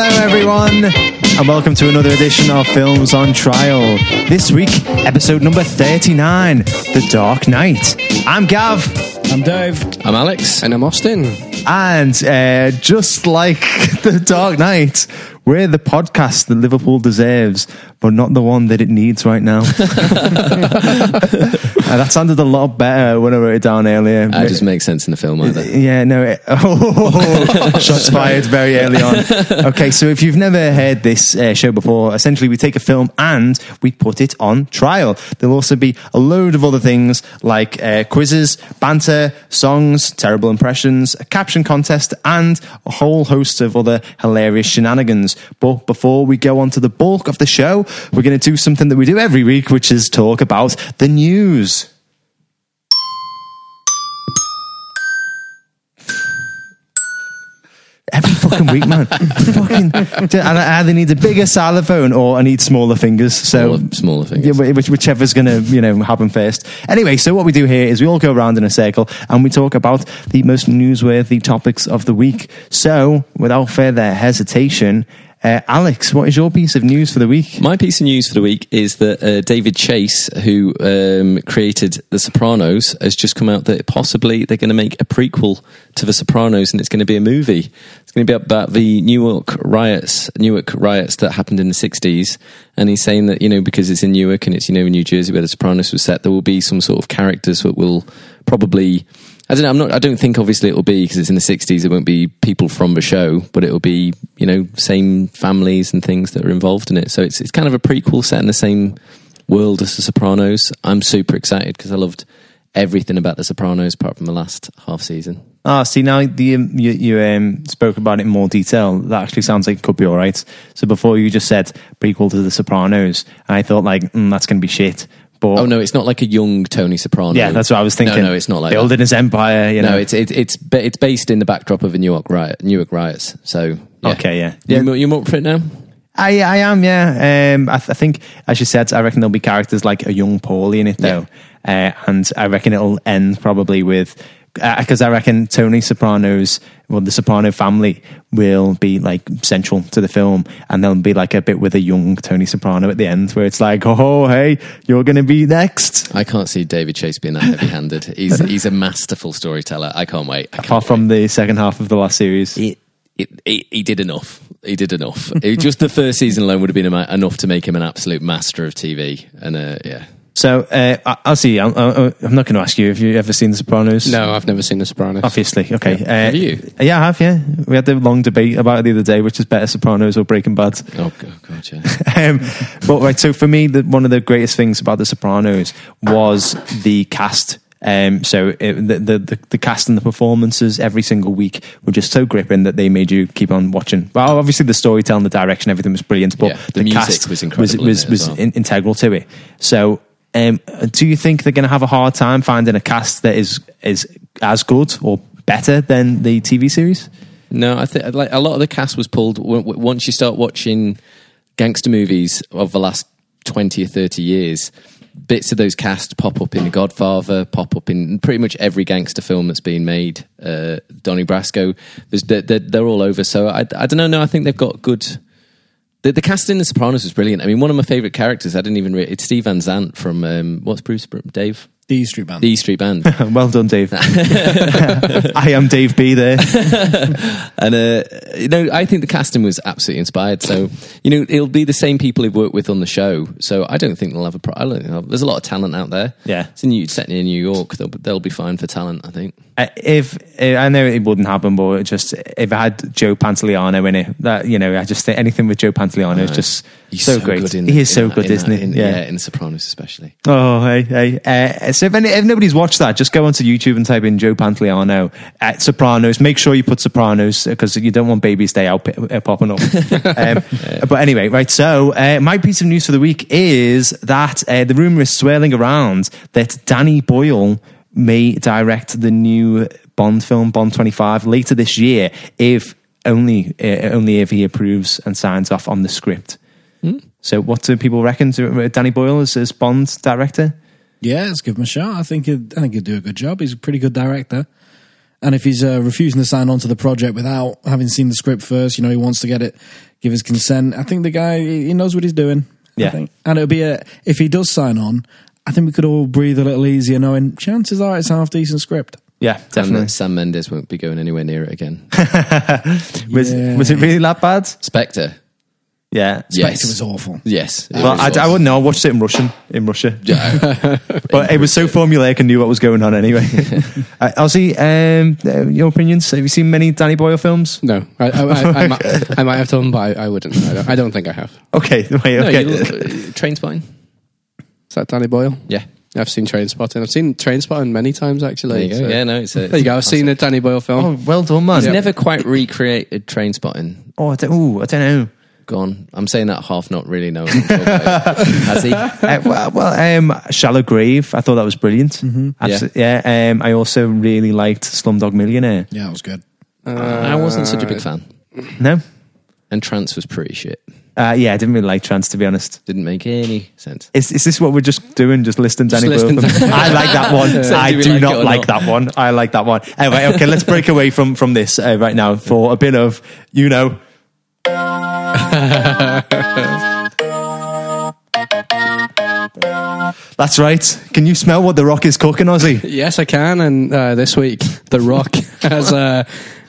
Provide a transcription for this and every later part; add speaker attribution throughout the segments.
Speaker 1: Hello, everyone, and welcome to another edition of Films on Trial. This week, episode number 39 The Dark Knight. I'm Gav,
Speaker 2: I'm Dave.
Speaker 3: I'm Alex.
Speaker 4: And I'm Austin.
Speaker 1: and uh, just like The Dark Knight, we're the podcast that Liverpool deserves, but not the one that it needs right now. Uh, that sounded a lot better when I wrote it down earlier.
Speaker 3: That just makes sense in the film either.
Speaker 1: Yeah, no. It, oh, shots fired very early on. Okay, so if you've never heard this uh, show before, essentially we take a film and we put it on trial. There'll also be a load of other things like uh, quizzes, banter, songs, terrible impressions, a caption contest, and a whole host of other hilarious shenanigans. But before we go on to the bulk of the show, we're going to do something that we do every week, which is talk about the news. Every fucking week, man. fucking, and I either need a bigger xylophone or I need smaller fingers. So
Speaker 3: Smaller, smaller things.
Speaker 1: yeah, which, whichever's going to you know happen first. Anyway, so what we do here is we all go around in a circle and we talk about the most newsworthy topics of the week. So, without further hesitation, uh, Alex, what is your piece of news for the week?
Speaker 3: My piece of news for the week is that uh, David Chase, who um, created The Sopranos, has just come out that possibly they're going to make a prequel to The Sopranos, and it's going to be a movie. It's going to be about the Newark riots, Newark riots that happened in the '60s, and he's saying that you know because it's in Newark and it's you know in New Jersey where The Sopranos was set, there will be some sort of characters that will probably. I don't know. I'm not. I don't think obviously it will be because it's in the '60s. It won't be people from the show, but it will be you know same families and things that are involved in it. So it's it's kind of a prequel set in the same world as The Sopranos. I'm super excited because I loved everything about The Sopranos apart from the last half season.
Speaker 1: Ah, see now the um, you, you um, spoke about it in more detail. That actually sounds like it could be all right. So before you just said prequel to The Sopranos, I thought like mm, that's going to be shit. But
Speaker 3: Oh no, it's not like a young Tony Soprano.
Speaker 1: yeah, that's what I was thinking.
Speaker 3: No, no, it's not like
Speaker 1: building
Speaker 3: that.
Speaker 1: his empire. You know,
Speaker 3: No, it's it, it's it's based in the backdrop of a Newark riot, Newark riots. So yeah.
Speaker 1: Okay, yeah.
Speaker 3: You,
Speaker 1: Yeah.
Speaker 3: mo- you up for it now?
Speaker 1: I I am yeah. Um, I, th- I think as you said, I reckon there'll be characters like a young Paulie in it though, uh, and I reckon it'll end probably with because I reckon Tony Soprano's well the Soprano family will be like central to the film, and there'll be like a bit with a young Tony Soprano at the end where it's like oh hey you're gonna be next.
Speaker 3: I can't see David Chase being that heavy-handed. He's he's a masterful storyteller. I can't wait. I can't
Speaker 1: Apart from the second half of the last series,
Speaker 3: he, he, he, he did enough. He did enough. Just the first season alone would have been enough to make him an absolute master of TV. And uh, yeah,
Speaker 1: so uh, I'll see. I'm, I'm not going to ask you if you ever seen The Sopranos.
Speaker 4: No, I've never seen The Sopranos.
Speaker 1: Obviously, okay. Uh,
Speaker 3: Have you?
Speaker 1: Yeah, I have. Yeah, we had the long debate about it the other day, which is better, Sopranos or Breaking Bad.
Speaker 3: oh god, yeah.
Speaker 1: Um, but right, so for me, the, one of the greatest things about The Sopranos was the cast. Um, so it, the, the the the cast and the performances every single week were just so gripping that they made you keep on watching. Well, obviously the storytelling, the direction, everything was brilliant, but
Speaker 3: Yeah, the music
Speaker 1: cast
Speaker 3: was
Speaker 1: was
Speaker 3: it
Speaker 1: was,
Speaker 3: well.
Speaker 1: in- integral to it. So. Um, do you think they're going to have a hard time finding a cast that is is as good or better than the TV series?
Speaker 3: No, I think like a lot of the cast was pulled once you start watching gangster movies of the last twenty or thirty years. Bits of those cast pop up in The Godfather, pop up in pretty much every gangster film that's been made. Uh, Donnie Brasco, they're, they're all over. So I, I don't know. No, I think they've got good. The, the cast in The Sopranos was brilliant. I mean, one of my favorite characters. I didn't even. Re- it's Steve Van Zandt from um, what's Bruce Br- Dave
Speaker 2: The E Street Band.
Speaker 3: the E Street Band.
Speaker 1: well done, Dave. I am Dave B. There.
Speaker 3: And uh, you know, I think the casting was absolutely inspired. So you know, it'll be the same people who've worked with on the show. So I don't think they'll have a. Pro- I know. There's a lot of talent out there.
Speaker 1: Yeah.
Speaker 3: it's in New, set in New York. They'll, they'll be fine for talent. I think.
Speaker 1: Uh, if uh, I know it wouldn't happen, but just if I had Joe Pantoliano in it, that you know, I just think anything with Joe Pantoliano is just
Speaker 3: He's
Speaker 1: so, great.
Speaker 3: good in
Speaker 1: he is
Speaker 3: in
Speaker 1: so
Speaker 3: that-
Speaker 1: good,
Speaker 3: in
Speaker 1: isn't
Speaker 3: that-
Speaker 1: he?
Speaker 3: in-
Speaker 1: yeah.
Speaker 3: yeah, in The Sopranos especially.
Speaker 1: Oh, hey, hey. Uh, so if, any, if nobody's watched that, just go onto YouTube and type in Joe Pantoliano at Sopranos. Make sure you put Sopranos because you don't want Baby's Day out uh, popping up. um, But anyway, right. So uh, my piece of news for the week is that uh, the rumor is swirling around that Danny Boyle may direct the new Bond film, Bond 25, later this year, if only uh, only if he approves and signs off on the script. So, what do people reckon? Danny Boyle as, as Bond director?
Speaker 2: Yeah, let's give him a shot. I think he'd, I think he'd do a good job. He's a pretty good director. And if he's uh, refusing to sign on to the project without having seen the script first, you know, he wants to get it, give his consent. I think the guy he knows what he's doing. I
Speaker 1: Yeah.
Speaker 2: think. and it'll be a if he does sign on, I think we could all breathe a little easier, knowing chances are it's a half decent script.
Speaker 1: Yeah,
Speaker 3: And
Speaker 1: definitely.
Speaker 3: that Sam Mendes won't be going anywhere near it again.
Speaker 1: Was,
Speaker 2: Yeah.
Speaker 1: was it really that bad?
Speaker 3: Spectre.
Speaker 1: Yeah.
Speaker 3: Yes.
Speaker 2: It was awful.
Speaker 3: Yes. it
Speaker 1: Well, I,
Speaker 3: was.
Speaker 1: I wouldn't know. I watched it in Russian. In Russia,
Speaker 3: Yeah.
Speaker 1: but it was so formulaic and knew what was going on anyway. uh, Ozzy, um, uh, your opinions? Have you seen many Danny Boyle films?
Speaker 4: No, I, I, I, I, might, I might have done, but I, I wouldn't. I don't, I don't think I have.
Speaker 1: Okay, wait,
Speaker 3: No,
Speaker 1: okay.
Speaker 3: you, Trainspotting.
Speaker 4: Is that Danny Boyle?
Speaker 3: Yeah.
Speaker 4: I've seen Trainspotting. I've seen Trainspotting many times
Speaker 3: There
Speaker 4: actually.
Speaker 3: you go.
Speaker 4: so-
Speaker 3: Yeah, no, it's a.
Speaker 4: There you go. I've seen a Danny Boyle film.
Speaker 1: oh, well done, man.
Speaker 3: He's never quite recreated Trainspotting.
Speaker 1: Oh, I don't, ooh, I don't know.
Speaker 3: Gone. I'm saying that half not really knowing. what I'm talking about. Has he?
Speaker 1: Uh, well, well um, Shallow Grave. I thought that was brilliant.
Speaker 3: Mm-hmm.
Speaker 1: Abso- yeah. um, I also really liked Slumdog Millionaire.
Speaker 2: Yeah, it was good.
Speaker 3: I wasn't such a big fan.
Speaker 1: No.
Speaker 3: And Trance was pretty shit.
Speaker 1: Uh, yeah, I didn't really like Trance to be honest.
Speaker 3: Didn't make any sense.
Speaker 1: Is, is this what we're just doing? Just listing Danny
Speaker 4: Just
Speaker 1: Boyle?
Speaker 4: listing
Speaker 1: films? I like that one.
Speaker 3: So
Speaker 1: I
Speaker 3: do
Speaker 1: do
Speaker 3: like
Speaker 1: not like
Speaker 3: not?
Speaker 1: that one. I like that one. Anyway, okay, let's break away from from this uh, right now for a bit of you know. That's right. Can you smell what the Rock is cooking, Ozzy?
Speaker 4: Yes, I can. And uh, this week, The Rock has uh,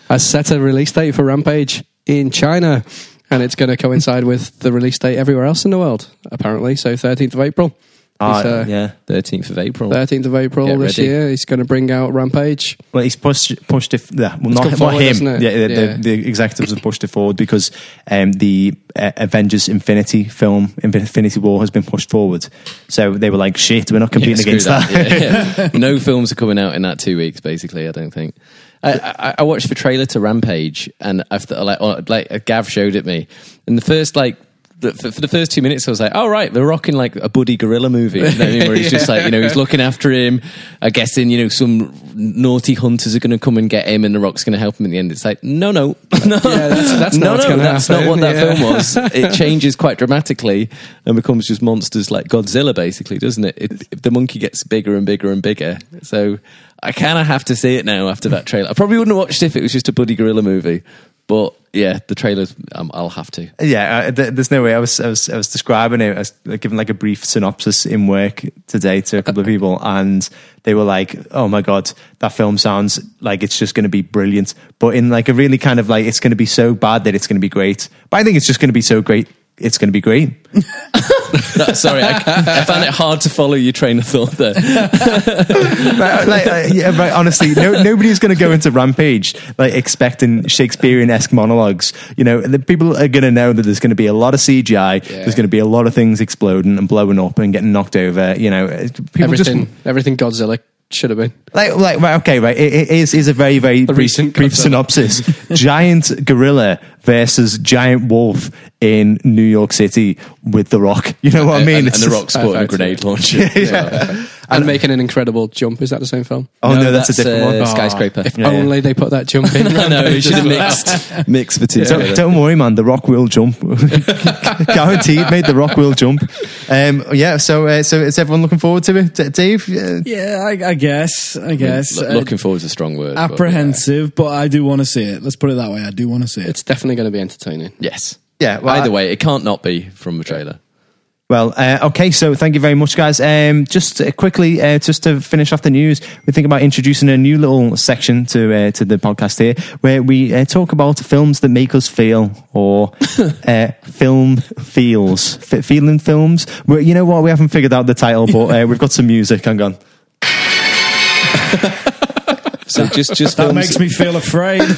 Speaker 4: has set a release date for Rampage in China, and it's going to coincide with the release date everywhere else in the world, apparently. So, 13th of April.
Speaker 1: Ah,
Speaker 4: He's, uh,
Speaker 1: yeah.
Speaker 3: 13th of April.
Speaker 4: 13th of April
Speaker 3: Get
Speaker 4: this
Speaker 3: ready.
Speaker 4: year. He's going to bring out Rampage.
Speaker 1: Well, he's pushed pushed it. Yeah, well, not,
Speaker 4: gone
Speaker 1: not
Speaker 4: forward,
Speaker 1: him.
Speaker 4: it?
Speaker 1: Yeah, the,
Speaker 4: Yeah.
Speaker 1: The, the executives have pushed it forward because um, the uh, Avengers Infinity film, Infinity War, has been pushed forward. So they were like, "Shit, we're not
Speaker 3: Yeah,
Speaker 1: competing
Speaker 3: screw
Speaker 1: against that."
Speaker 3: Yeah, yeah. no films are coming out in that two weeks. Basically, I don't think. I, I, I watched the trailer to Rampage, and I've th- like oh, like Gav showed it me, and the first like. The, for, for the first two minutes, I was like, "Oh right, they're rocking like a Buddy Gorilla movie." You know I mean? Where he's just like, you know, he's looking after him. I guess in you know some naughty hunters are going to come and get him, and the Rock's going to help him in the end. It's like, no, no, no,
Speaker 4: Yeah, that's- that's
Speaker 3: no,
Speaker 4: not
Speaker 3: no, that's
Speaker 4: happen.
Speaker 3: not what that
Speaker 4: Yeah.
Speaker 3: film was. It changes quite dramatically and becomes just monsters like Godzilla, basically, doesn't it? it the monkey gets bigger and bigger and bigger. So I kind of have to see it now after that trailer. I probably wouldn't have watched it if it was just a Buddy Gorilla movie, but yeah, the trailers, um, I'll have to.
Speaker 1: Yeah, uh, th- there's no way. I was, I was, I was describing it, I was giving like a brief synopsis in work today to a couple of people, and they were like, "Oh my god, that film sounds like it's just going to be brilliant," but in like a really kind of like it's going to be so bad that it's going to be great. But I think it's just going to be so great, it's going to be green.
Speaker 3: That- sorry, I, I found it hard to follow your train of thought there.
Speaker 1: like, like, uh, yeah, but honestly, no, nobody's going to go into Rampage like expecting Shakespearean esque monologues. You know, the people are going to know that there's going to be a lot of CGI. There's going to be a lot of things exploding and blowing up and getting knocked over. You know, people
Speaker 4: Everything,
Speaker 1: just
Speaker 4: everything Godzilla should have been.
Speaker 1: like, like, right, okay, right. It, it is is a very, very brief,
Speaker 4: recent
Speaker 1: brief synopsis. giant gorilla versus giant wolf in New York City with The Rock. You know what I mean?
Speaker 3: and, and the
Speaker 1: just-
Speaker 3: Rock sporting a grenade launcher.
Speaker 4: And making an incredible jump. Is that the same film?
Speaker 1: Oh no, that's, a different
Speaker 3: uh,
Speaker 1: one.
Speaker 3: Skyscraper.
Speaker 4: If
Speaker 1: Yeah, yeah.
Speaker 4: only they put that jump in.
Speaker 3: no, know, you should have mixed, mixed the two
Speaker 1: Don't, don't worry, man. The Rock will jump. Guaranteed, made The Rock will jump. Um, yeah. So, uh, so is everyone looking forward to it, D- Dave?
Speaker 2: Yeah, I, I guess. I guess.
Speaker 3: Look-
Speaker 2: Uh,
Speaker 3: looking forward is a strong word. but,
Speaker 2: apprehensive, but I do want to see it. Let's put it that way. I do want to see it.
Speaker 4: It's definitely going to be entertaining.
Speaker 3: Yes.
Speaker 1: yeah. Well,
Speaker 3: Either
Speaker 1: I-
Speaker 3: way, it can't not be from the trailer.
Speaker 1: Well, uh, okay. So, thank you very much, guys. Um, just uh, quickly, uh, just to finish off the news, we think about introducing a new little section to uh, to the podcast here, where we uh, talk about films that make us feel or uh, film feels, F- feeling films. Well, you know what? We haven't figured out the title, but uh, we've got some music. Hang on.
Speaker 3: So just just
Speaker 2: that
Speaker 3: films,
Speaker 2: makes me feel afraid.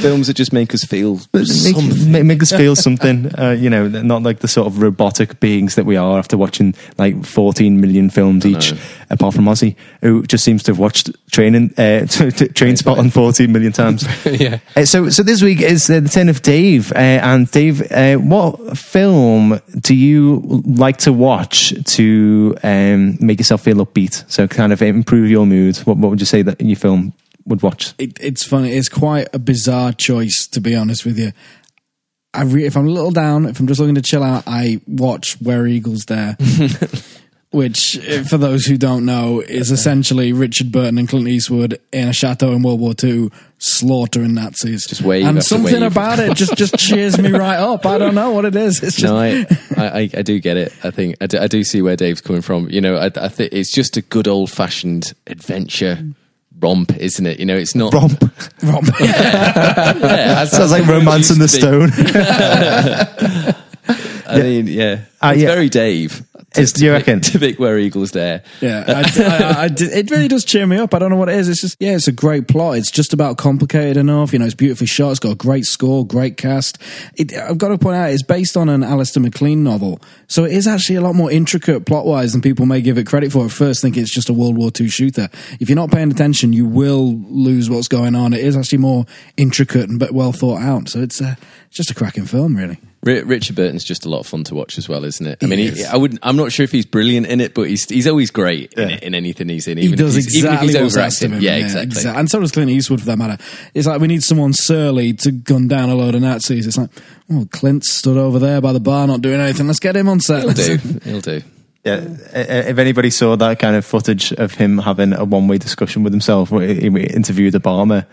Speaker 3: films that just make us feel
Speaker 1: make,
Speaker 3: something.
Speaker 1: make, make us feel something. Uh, you know, not like the sort of robotic beings that we are after watching like 14 million films each. Apart from Ozzy, who just seems to have watched Training uh, t- t- Trainspotting 14 million times.
Speaker 4: yeah.
Speaker 1: Uh, so, so this week is uh, the turn of Dave. Uh, and Dave, uh, what film do you like to watch to um, make yourself feel upbeat? So, kind of improve your mood. What, what would you say that your film would watch?
Speaker 2: it, it's funny. It's quite a bizarre choice, to be honest with you. I re- if I'm a little down, if I'm just looking to chill out, I watch Where Eagles Dare. which, eh, for those who don't know, is essentially Richard Burton and Clint Eastwood in a chateau in World War II slaughtering Nazis.
Speaker 3: Just wave
Speaker 2: and
Speaker 3: after
Speaker 2: something
Speaker 3: wave.
Speaker 2: about it just just cheers me right up. I don't know what it is. It's just
Speaker 3: No, I, I, I- I do get it. I think I do, I do see where Dave's coming from. You know, I, I think it's just a good old fashioned adventure romp, isn't it? You know, it's not.
Speaker 1: Romp.
Speaker 2: romp.
Speaker 3: Yeah, as-
Speaker 1: Sounds like Romance in the
Speaker 3: used to be.
Speaker 1: Stone.
Speaker 3: I mean, yeah,
Speaker 1: Uh,
Speaker 3: it's
Speaker 1: yeah.
Speaker 3: very Dave.
Speaker 1: Is- do you reckon?
Speaker 3: To pick where Eagles Dare.
Speaker 2: Yeah, I, I, I did- it really does cheer me up. I don't know what it is. It's just, yeah, it's a great plot. It's just about complicated enough. You know, it's beautifully shot. It's got a great score, great cast. It, I've got to point out, it's based on an Alistair MacLean novel. So it is actually a lot more intricate plot wise than people may give it credit for at first, thinking it's just a World War II shooter. If you're not paying attention, you will lose what's going on. It is actually more intricate and but well thought out. So it's, uh, it's just a cracking film, really.
Speaker 3: Ri- Richard Burton's just a lot of fun to watch as well, isn't it? I
Speaker 2: He
Speaker 3: mean, he,
Speaker 2: is.
Speaker 3: I wouldn't. I'm not sure if he's brilliant in it, but he's he's always great in,
Speaker 1: Yeah.
Speaker 3: it, in anything he's in.
Speaker 2: He does
Speaker 3: if he's,
Speaker 2: exactly
Speaker 3: even if he's overacting.
Speaker 2: him.
Speaker 3: Yeah, exactly.
Speaker 2: exa- And so does Clint Eastwood, for that matter. It's like we need someone surly to gun down a load of Nazis. It's like, oh, Clint stood over there by the bar, not doing anything. Let's get him on set.
Speaker 3: He'll do. He'll do.
Speaker 1: Yeah, if anybody saw that kind of footage of him having a one-way discussion with himself, where he he interviewed Obama,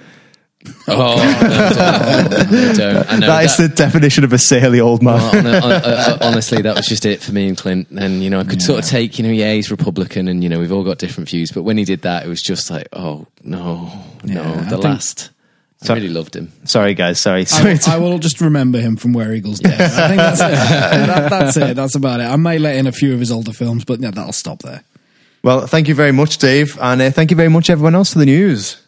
Speaker 3: Oh, no, don't. No, don't. I know
Speaker 1: that is the definition of a surly old man.
Speaker 3: Well, hon- hon- uh, honestly, that was just it for me and Clint. And you know, I could sort of take, you know, yeah, he's Republican, and you know, we've all got different views. But when he did that, it was just like, oh no, no,
Speaker 2: Yeah, I
Speaker 3: the
Speaker 2: think-
Speaker 3: last. I really loved him.
Speaker 1: sorry, guys. Sorry.
Speaker 2: I,
Speaker 1: sorry
Speaker 2: will- I will just remember him from Where Eagles Dare. I think that's it. That- that's it. That's about it. I may let in a few of his older films, but yeah, that'll stop there.
Speaker 1: well, thank you very much, Dave, and uh, thank you very much, everyone else, for the news.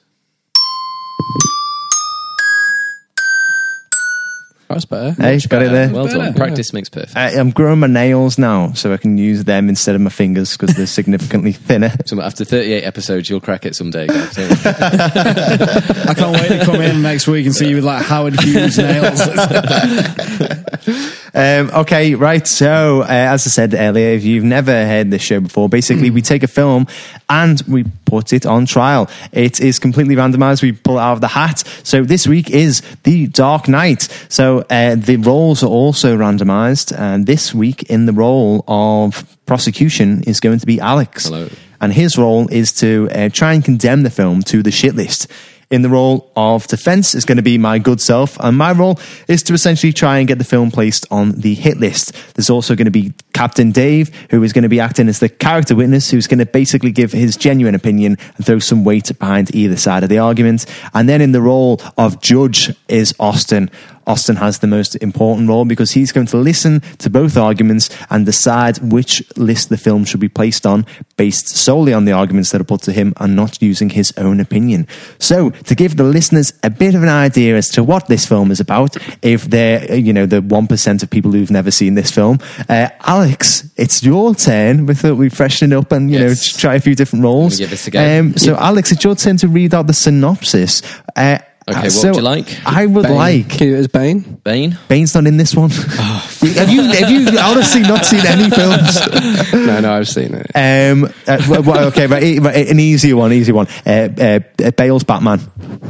Speaker 4: That's better.
Speaker 1: Hey, got it there.
Speaker 3: Well done. Practice makes perfect.
Speaker 1: I, I'm growing my nails now, so I can use them instead of my fingers because they're significantly thinner.
Speaker 3: So after 38 episodes, you'll crack it someday.
Speaker 2: I can't wait to come in next week and see you with like Howard Hughes nails.
Speaker 1: Um, okay, right. So, uh, as I said earlier, if you've never heard this show before, basically we take a film and we put it on trial. It is completely randomized. We pull it out of the hat. So this week is The Dark Knight. So uh, the roles are also randomized. And this week in the role of prosecution is going to be Alex.
Speaker 3: Hello.
Speaker 1: And his role is to uh, try and condemn the film to the shit list. In the role of defense is going to be my good self, and my role is to essentially try and get the film placed on the hit list. There's also going to be Captain Dave, who is going to be acting as the character witness, who's going to basically give his genuine opinion and throw some weight behind either side of the argument. And then in the role of judge is Austin. Austin has the most important role because he's going to listen to both arguments and decide which list the film should be placed on based solely on the arguments that are put to him and not using his own opinion. So, to give the listeners a bit of an idea as to what this film is about, if they're, you know, the 1% of people who've never seen this film, uh, Alex, it's your turn. We thought we'd freshen it up and, you
Speaker 3: Yes.
Speaker 1: know, try a few different roles.
Speaker 3: Give this a go.
Speaker 1: Um, so, Alex, it's your turn to read out the synopsis. Uh,
Speaker 3: Okay, what
Speaker 1: so
Speaker 3: would you like?
Speaker 1: I would
Speaker 4: Bane.
Speaker 1: like
Speaker 4: Cute as Bane.
Speaker 3: Bane?
Speaker 1: Bane's not in this one. have you have you honestly not seen any films?
Speaker 4: No, no, I've seen it.
Speaker 1: Um, uh, well, well, okay, right, e- right, an easy one, easy one. Uh, uh, uh, Bale's Batman.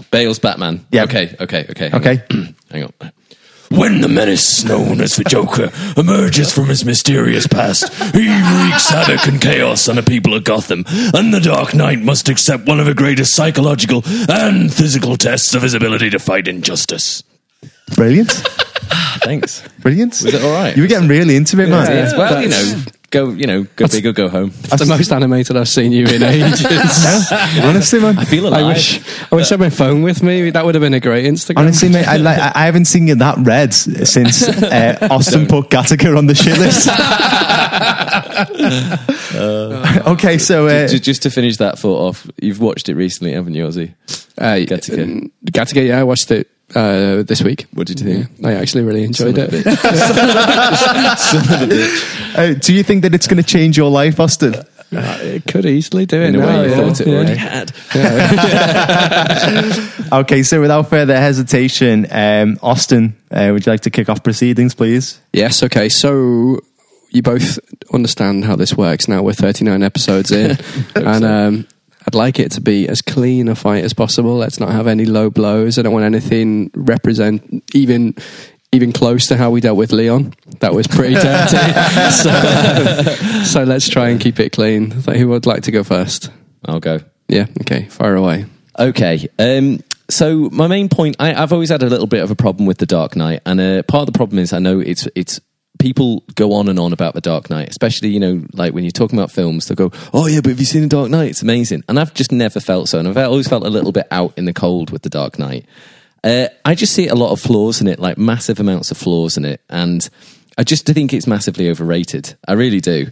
Speaker 3: Bale's Batman.
Speaker 1: Yeah.
Speaker 3: Okay, okay, okay. hang
Speaker 1: Okay.
Speaker 3: on. hang on. When the menace known as the Joker emerges from his mysterious past, he wreaks havoc and chaos on the people of Gotham, and the Dark Knight must accept one of the greatest psychological and physical tests of his ability to fight injustice.
Speaker 1: Brilliant, ah,
Speaker 3: Thanks.
Speaker 1: brilliant.
Speaker 3: Was it all right?
Speaker 1: You were getting really into it, man.
Speaker 3: Yes, well, you know, go, you know, go big or go home.
Speaker 4: That's the most animated I've seen you in ages.
Speaker 1: Honestly, man.
Speaker 3: I feel alive.
Speaker 4: I wish I wish I had my phone with me. That would have been a great Instagram.
Speaker 1: Honestly, mate, I, like, I I haven't seen you that red since uh, Austin put Gattaca on the shit list. okay, so uh,
Speaker 3: Ju- just to finish that thought off, you've watched it recently, haven't you, Ozzy?
Speaker 4: uh,
Speaker 3: Gattaca.
Speaker 4: Gattaca, yeah, I watched it uh, this week.
Speaker 3: What did you think?
Speaker 4: Yeah, I actually really enjoyed
Speaker 3: Son of a
Speaker 4: it.
Speaker 1: uh, do you think that it's going to change your life, Austin?
Speaker 4: Uh, it could easily do it
Speaker 3: In a
Speaker 4: now,
Speaker 3: way you
Speaker 4: yeah.
Speaker 3: thought it
Speaker 4: Yeah.
Speaker 3: already had.
Speaker 1: Okay, so without further hesitation, um, Austin, uh, would you like to kick off proceedings, please?
Speaker 4: Yes, okay. So you both understand how this works now. We're 39 episodes in. and um, I'd like it to be as clean a fight as possible. Let's not have any low blows. I don't want anything represent, even even close to how we dealt with Leon. That was pretty dirty. so, so let's try and keep it clean. Who would like to go first?
Speaker 3: I'll go.
Speaker 4: Yeah, okay, fire away.
Speaker 3: Okay. Um, so my main point, I, I've always had a little bit of a problem with the Dark Knight, and uh, part of the problem is I know it's it's people go on and on about the Dark Knight, especially you know like when you're talking about films, they go, "Oh yeah, but have you seen the Dark Knight? It's amazing." And I've just never felt so, and I've always felt a little bit out in the cold with the Dark Knight. Uh, I just see a lot of flaws in it, like massive amounts of flaws in it, and I just think it's massively overrated. I really do.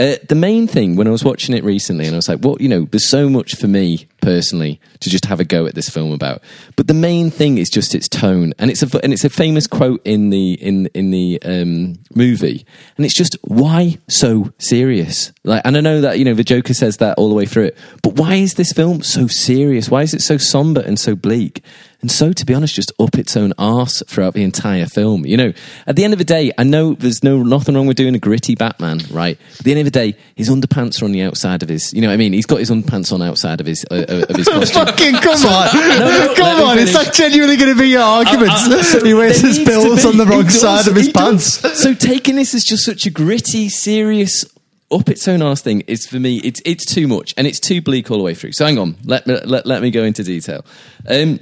Speaker 3: Uh, the main thing when I was watching it recently, and I was like, well, you know, there's so much for me personally to just have a go at this film about. But the main thing is just its tone, and it's a and it's a famous quote in the in in the um, movie, and it's just why so serious? Like, and I know that you know the Joker says that all the way through it, but why is this film so serious? Why is it so somber and so bleak? And so, to be honest, just up its own arse throughout the entire film. You know, at the end of the day, I know there's no nothing wrong with doing a gritty Batman, right? But at the end of the day, his underpants are on the outside of his. You know what I mean? He's got his underpants on outside of his uh, uh, of his costume.
Speaker 1: Fucking come on,
Speaker 3: no,
Speaker 1: come on! Is
Speaker 3: finish.
Speaker 1: that genuinely going to be your arguments? he wears
Speaker 3: There
Speaker 1: his
Speaker 3: needs to
Speaker 1: bills on the wrong
Speaker 3: does,
Speaker 1: side of his
Speaker 3: he does.
Speaker 1: pants.
Speaker 3: So taking this as just such a gritty, serious, up its own arse thing is for me. It's it's too much and it's too bleak all the way through. So hang on, let me let, let me go into detail. Um,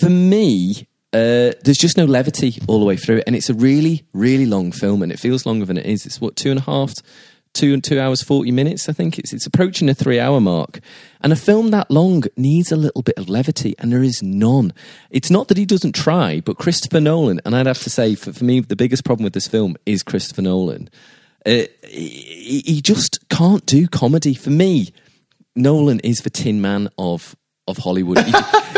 Speaker 3: for me, uh, there's just no levity all the way through and it's a really, really long film, and it feels longer than it is. It's what two and a half, two and two hours forty minutes. I think it's it's approaching a three hour mark, and a film that long needs a little bit of levity, and there is none. It's not that he doesn't try, but Christopher Nolan, and I'd have to say, for, for me, the biggest problem with this film is Christopher Nolan. Uh, he, he just can't do comedy. For me, Nolan is the Tin Man of of Hollywood. He,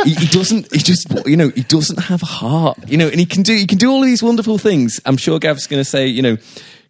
Speaker 3: he, he doesn't. He just you know he doesn't have a heart. You know, and he can do he can do all these wonderful things. I'm sure Gav's going to say you know.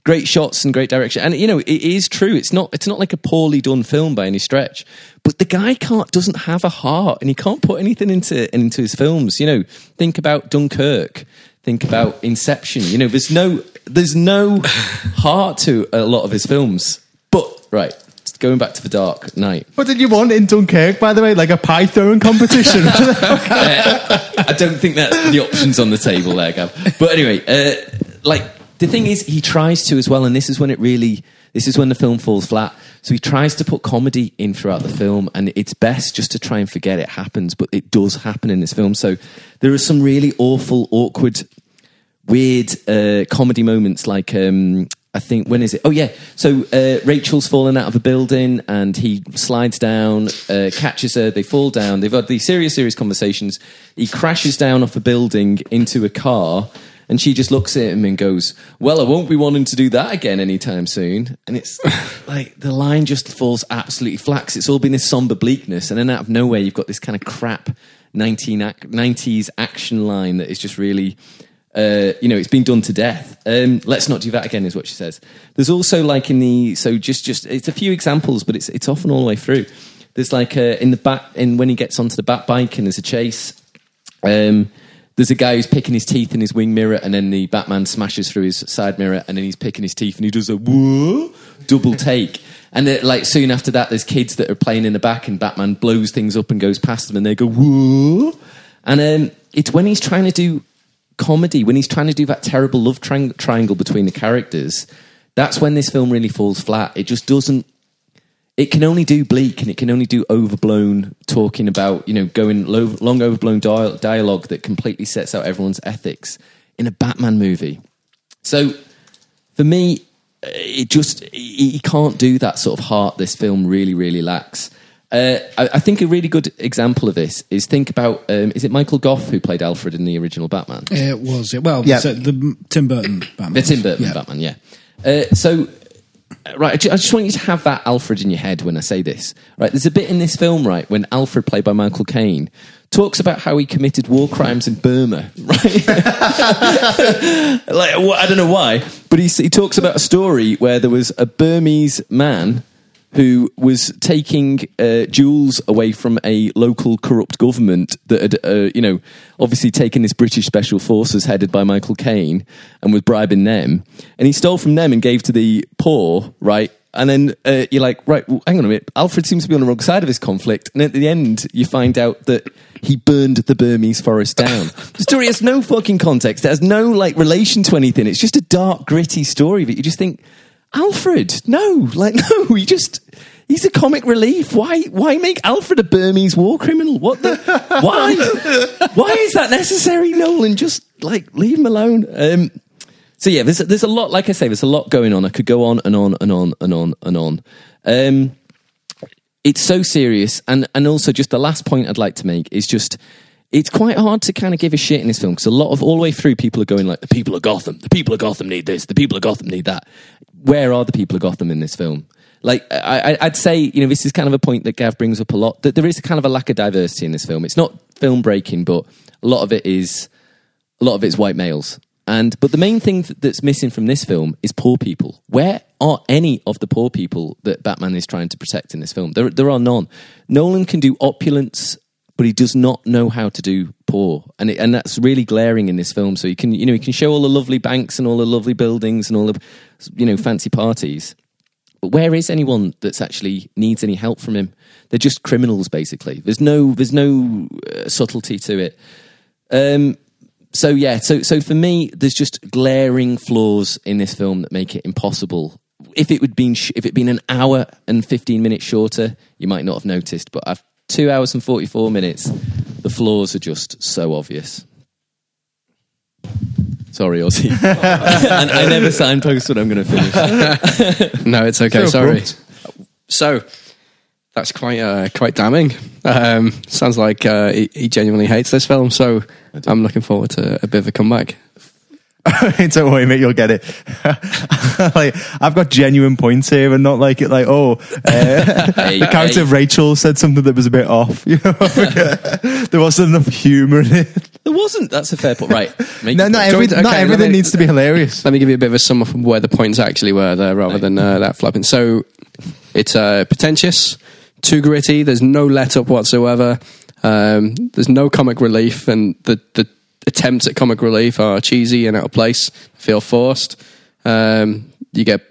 Speaker 3: Great shots and great direction, and you know it is true. It's not. It's not like a poorly done film by any stretch. But the guy can't doesn't have a heart, and he can't put anything into into his films. You know, think about Dunkirk. Think about Inception. You know, there's no there's no heart to a lot of his films. But right, going back to the Dark Knight.
Speaker 1: What did you want in Dunkirk, by the way? Like a pie throwing competition?
Speaker 3: I don't think that's the options on the table there, Gav. But anyway, uh, like the thing is, he tries to as well, and this is when it really, this is when the film falls flat. So he tries to put comedy in throughout the film, and it's best just to try and forget it happens, but it does happen in this film. So there are some really awful, awkward, weird uh, comedy moments, like. Um, I think when is it? Oh yeah. So uh, Rachel's fallen out of a building and he slides down, uh, catches her. They fall down. They've had these serious, serious conversations. He crashes down off a building into a car, and she just looks at him and goes, "Well, I won't be wanting to do that again anytime soon." And it's like the line just falls absolutely flat. It's all been this somber bleakness, and then out of nowhere, you've got this kind of crap 19 90s action line that is just really uh, you know, it's been done to death. Um, let's not do that again, is what she says. There's also like in the so just just it's a few examples, but it's it's often all the way through. There's like uh, in the back in when he gets onto the bat bike and there's a chase. Um, there's a guy who's picking his teeth in his wing mirror, and then the Batman smashes through his side mirror, and then he's picking his teeth, and he does a whoa double take. And then, like soon after that, there's kids that are playing in the back, and Batman blows things up and goes past them, and they go whoa. And um, it's when he's trying to do comedy, when he's trying to do that terrible love tri- triangle between the characters, that's when this film really falls flat. It just doesn't. It can only do bleak and it can only do overblown talking about, you know, going low, long overblown dia- dialogue that completely sets out everyone's ethics in a Batman movie. So for me, it just, he can't do that sort of heart this film really, really lacks. Uh, I, I think a really good example of this is think about um, is it Michael Gough who played Alfred in the original Batman?
Speaker 2: It was it. Well,
Speaker 1: Yeah.
Speaker 2: so the Tim Burton Batman.
Speaker 3: The Tim Burton
Speaker 2: Yeah.
Speaker 3: Batman, yeah. Uh, so, uh, right, I ju- I just want you to have that Alfred in your head when I say this. Right, there's a bit in this film, right, when Alfred, played by Michael Caine, talks about how he committed war crimes in Burma, right? like, wh- I don't know why, but he, he talks about a story where there was a Burmese man who was taking uh, jewels away from a local corrupt government that had, uh, you know, obviously taken this British special forces headed by Michael Caine and was bribing them. And he stole from them and gave to the poor, right? and then uh, you're like, right, well, hang on a minute. Alfred seems to be on the wrong side of this conflict, and at the end, you find out that he burned the Burmese forest down. the story has no fucking context. It has no like relation to anything. It's just a dark, gritty story that you just think, Alfred, no, like no, he just. He's a comic relief. Why? Why make Alfred a Burmese war criminal? What the? Why? why is that necessary, Nolan? Just like leave him alone. Um, so yeah, there's there's a lot. Like I say, there's a lot going on. I could go on and on and on and on and on. Um, it's so serious, and and also just the last point I'd like to make is just it's quite hard to kind of give a shit in this film because a lot of all the way through people are going like the people of Gotham, the people of Gotham need this, the people of Gotham need that. Where are the people of Gotham in this film? Like I, I'd say, you know, this is kind of a point that Gav brings up a lot. That there is kind of a lack of diversity in this film. It's not film breaking, but a lot of it is a lot of it's white males. And but the main thing that's missing from this film is poor people. Where are any of the poor people that Batman is trying to protect in this film? There, there are none. Nolan can do opulence, but he does not know how to do poor, and it, and that's really glaring in this film. So you can you know he can show all the lovely banks and all the lovely buildings and all the you know fancy parties, but where is anyone that's actually needs any help from him? They're just criminals, basically. There's no there's no uh, subtlety to it. Um, so yeah, so so for me, there's just glaring flaws in this film that make it impossible. If it would been sh- if it been an hour and fifteen minutes shorter, you might not have noticed. But I've two hours and forty four minutes. The flaws are just so obvious. Sorry, Ozzy. and I never signpost when I'm going to finish.
Speaker 4: No, it's okay.
Speaker 1: So
Speaker 4: sorry.
Speaker 1: abrupt.
Speaker 4: So that's quite uh, quite damning. Um, sounds like uh, he, he genuinely hates this film. So I'm looking forward to a bit of a comeback.
Speaker 1: Don't worry, mate, you'll get it. like, I've got genuine points here, and not like it. Like, oh, uh,
Speaker 3: Hey,
Speaker 1: the character
Speaker 3: hey.
Speaker 1: of Rachel said something that was a bit off. You know, there wasn't enough humour in it.
Speaker 3: There wasn't. That's a fair point. Right. Make
Speaker 1: No, not, every,
Speaker 4: Okay,
Speaker 1: not everything
Speaker 4: me-
Speaker 1: needs to be hilarious.
Speaker 4: Let me give you a bit of a sum of where the points actually were there, rather than uh, that flapping. So it's uh, pretentious, too gritty. There's no let up whatsoever. Um, there's no comic relief, and the the attempts at comic relief are cheesy and out of place. Feel forced. Um, you get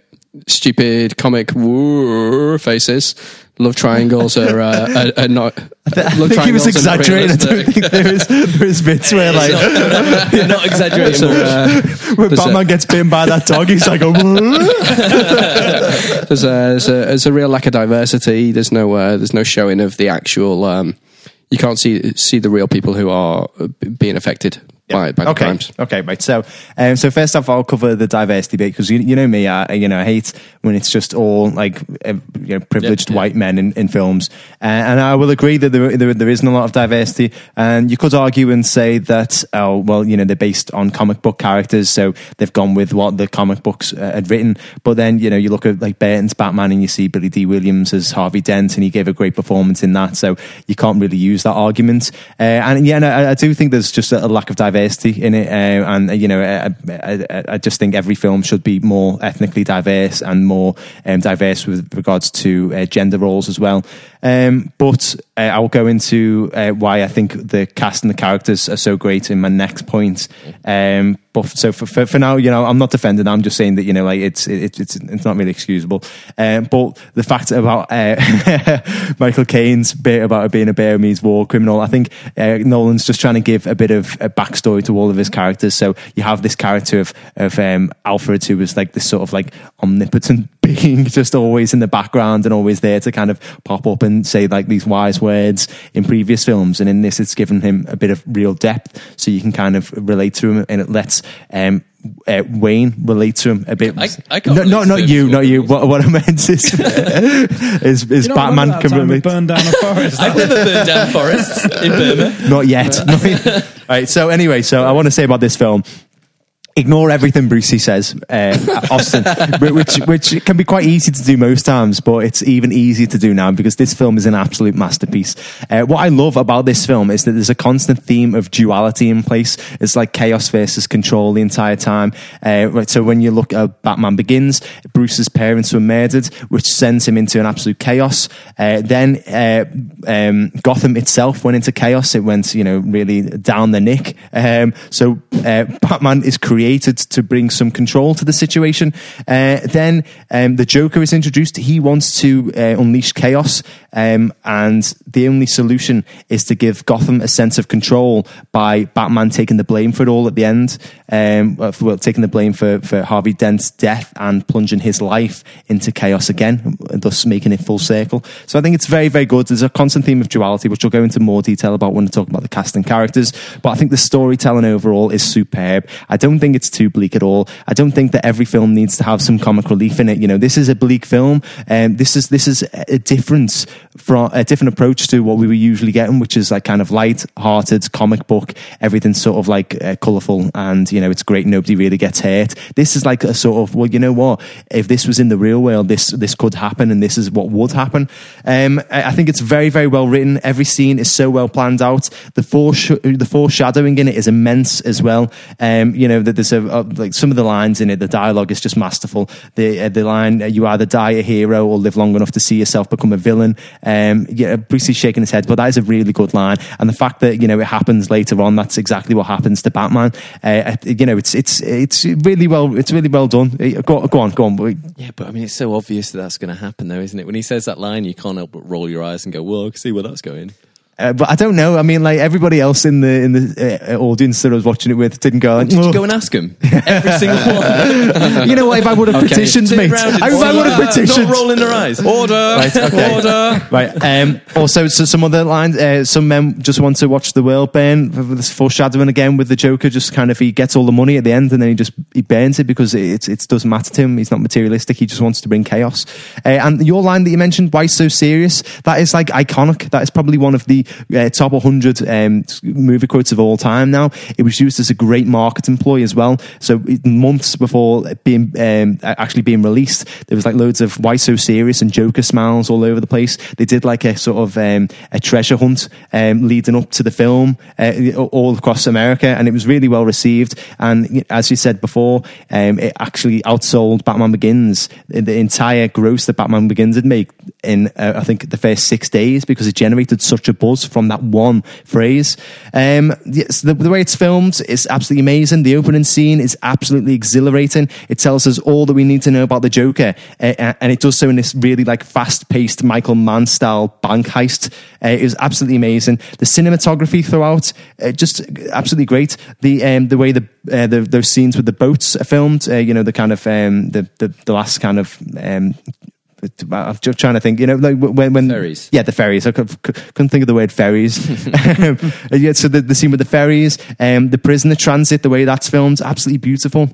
Speaker 4: stupid comic faces. Love triangles are, uh, are, are not.
Speaker 1: I
Speaker 4: love
Speaker 1: think he was exaggerating. I don't think there is, there is bits where, like,
Speaker 3: You're not exaggerating.
Speaker 4: So, uh,
Speaker 1: when
Speaker 4: a-
Speaker 1: Batman gets bitten by that dog, he's like,
Speaker 4: there's a, there's a there's a real lack of diversity. There's no uh, there's no showing of the actual. Um, you can't see see the real people who are uh, being affected by by the
Speaker 1: okay,
Speaker 4: crimes.
Speaker 1: okay, right. So, um, so first off, I'll cover the diversity bit because you, you know me, I you know I hate when it's just all like uh, you know privileged
Speaker 3: yeah.
Speaker 1: white men in, in films, uh, and I will agree that there, there there isn't a lot of diversity, and you could argue and say that oh well you know they're based on comic book characters, so they've gone with what the comic books uh, had written, but then you know you look at like Burton's Batman and you see Billy Dee Williams as Harvey Dent, and he gave a great performance in that, so you can't really use that argument, uh, and yeah, no, I, I do think there's just a, a lack of diversity in it, uh, and uh, you know, I, I, I- I just think every film should be more ethnically diverse and more um, diverse with regards to uh, gender roles as well. Um, but uh, I'll go into uh, why I think the cast and the characters are so great in my next point. Um, but so for, for, for now, you know, I'm not defending. I'm just saying that you know, like it's it, it's it's not really excusable. Um, but the fact about uh, Michael Caine's bit about it being a Burmese war criminal, I think uh, Nolan's just trying to give a bit of a backstory to all of his characters. So you have this character of of um, Alfred, who was like this sort of like omnipotent being, just always in the background and always there to kind of pop up and say like these wise words in previous films. And in this, it's given him a bit of real depth, so you can kind of relate to him, and it lets. Um, uh, Wayne relate to him a bit.
Speaker 3: I- I can't
Speaker 1: no, not not you, not you. What, what I meant is is, is
Speaker 2: You don't
Speaker 1: Batman
Speaker 2: remember
Speaker 1: can
Speaker 2: time
Speaker 1: relate.
Speaker 2: burned down a forest.
Speaker 3: I've never burned down forests in Burma.
Speaker 1: Not yet. Not yet. right. So anyway, so I want to say about this film. Ignore everything Brucey says, uh, Austin, which which can be quite easy to do most times, but it's even easier to do now because this film is an absolute masterpiece. Uh, what I love about this film is that there's a constant theme of duality in place. It's like chaos versus control the entire time. Uh, so when you look at Batman Begins, Bruce's parents were murdered, which sends him into an absolute chaos. Uh, then uh, um, Gotham itself went into chaos. It went, you know, really down the nick. Um, so uh, Batman is created created to bring some control to the situation. Uh, then um, the Joker is introduced. He wants to uh, unleash chaos, um, and the only solution is to give Gotham a sense of control by Batman taking the blame for it all at the end. Um, well, taking the blame for, for Harvey Dent's death and plunging his life into chaos again, thus making it full circle. So I think it's very, very good. There's a constant theme of duality, which we'll go into more detail about when we talk about the cast and characters. But I think the storytelling overall is superb. I don't think it's too bleak at all. I don't think that every film needs to have some comic relief in it. You know, this is a bleak film, um, this is this is a difference from a different approach to what we were usually getting, which is like kind of light-hearted comic book. Everything's sort of like uh, colourful, and you know, it's great. Nobody really gets hurt. This is like a sort of well, you know what? If this was in the real world, this this could happen, and this is what would happen. Um, I think it's very very well written. Every scene is so well planned out. The foresh- the foreshadowing in it is immense as well. Um, you know that there's a, a, like some of the lines in it. The dialogue is just masterful. The uh, the line "You either die a hero or live long enough to see yourself become a villain." Um, yeah, Bruce is shaking his head, but that is a really good line. And the fact that you know it happens later on, that's exactly what happens to Batman. Uh, you know, it's it's it's really well it's really well done. Uh, go, go on, go on.
Speaker 3: Yeah, but I mean, it's so obvious that that's going to happen, though, isn't it? When he says that line, you can't help but roll your eyes and go, "Well, I can see where that's going."
Speaker 1: Uh, but I don't know. I mean, like everybody else in the in the uh, audience that I was watching it with didn't go. Like,
Speaker 3: Did you go and ask him every single one?
Speaker 1: you know what? If I would have petitioned, mate, if I would have petitioned,
Speaker 3: not rolling their eyes.
Speaker 4: Order,
Speaker 1: Right, okay.
Speaker 4: order.
Speaker 1: right. Um, also, so some other lines. Uh, some men just want to watch the world burn. This foreshadowing again with the Joker. Just kind of he gets all the money at the end, and then he just he burns it because it it doesn't matter to him. He's not materialistic. He just wants to bring chaos. Uh, and your line that you mentioned, why so serious? That is like iconic. That is probably one of the uh, top 100 um, movie quotes of all time. Now it was used as a great marketing ploy as well. So months before being um, actually being released, there was like loads of why so serious and Joker smiles all over the place. They did like a sort of um, a treasure hunt um, leading up to the film uh, all across America, and it was really well received. And as you said before, um, it actually outsold Batman Begins. The entire gross that Batman Begins had made in uh, I think the first six days because it generated such a buzz from that one phrase. Um, yes, the, the, way it's filmed is absolutely amazing. The opening scene is absolutely exhilarating. It tells us all that we need to know about the Joker, uh, uh and it does so in this really like fast-paced Michael Mann style bank heist. Uh, it was absolutely amazing. The cinematography throughout, uh, just absolutely great. The um, the way the, uh, the, those scenes with the boats are filmed, uh, you know, the kind of um, the, the, the last kind of um, I'm just trying to think, you know, like when, when
Speaker 3: ferries.
Speaker 1: Yeah, the ferries. I couldn't think of the word ferries. um, yeah, so the, the scene with the ferries, um, the prisoner transit, the way that's filmed, absolutely beautiful.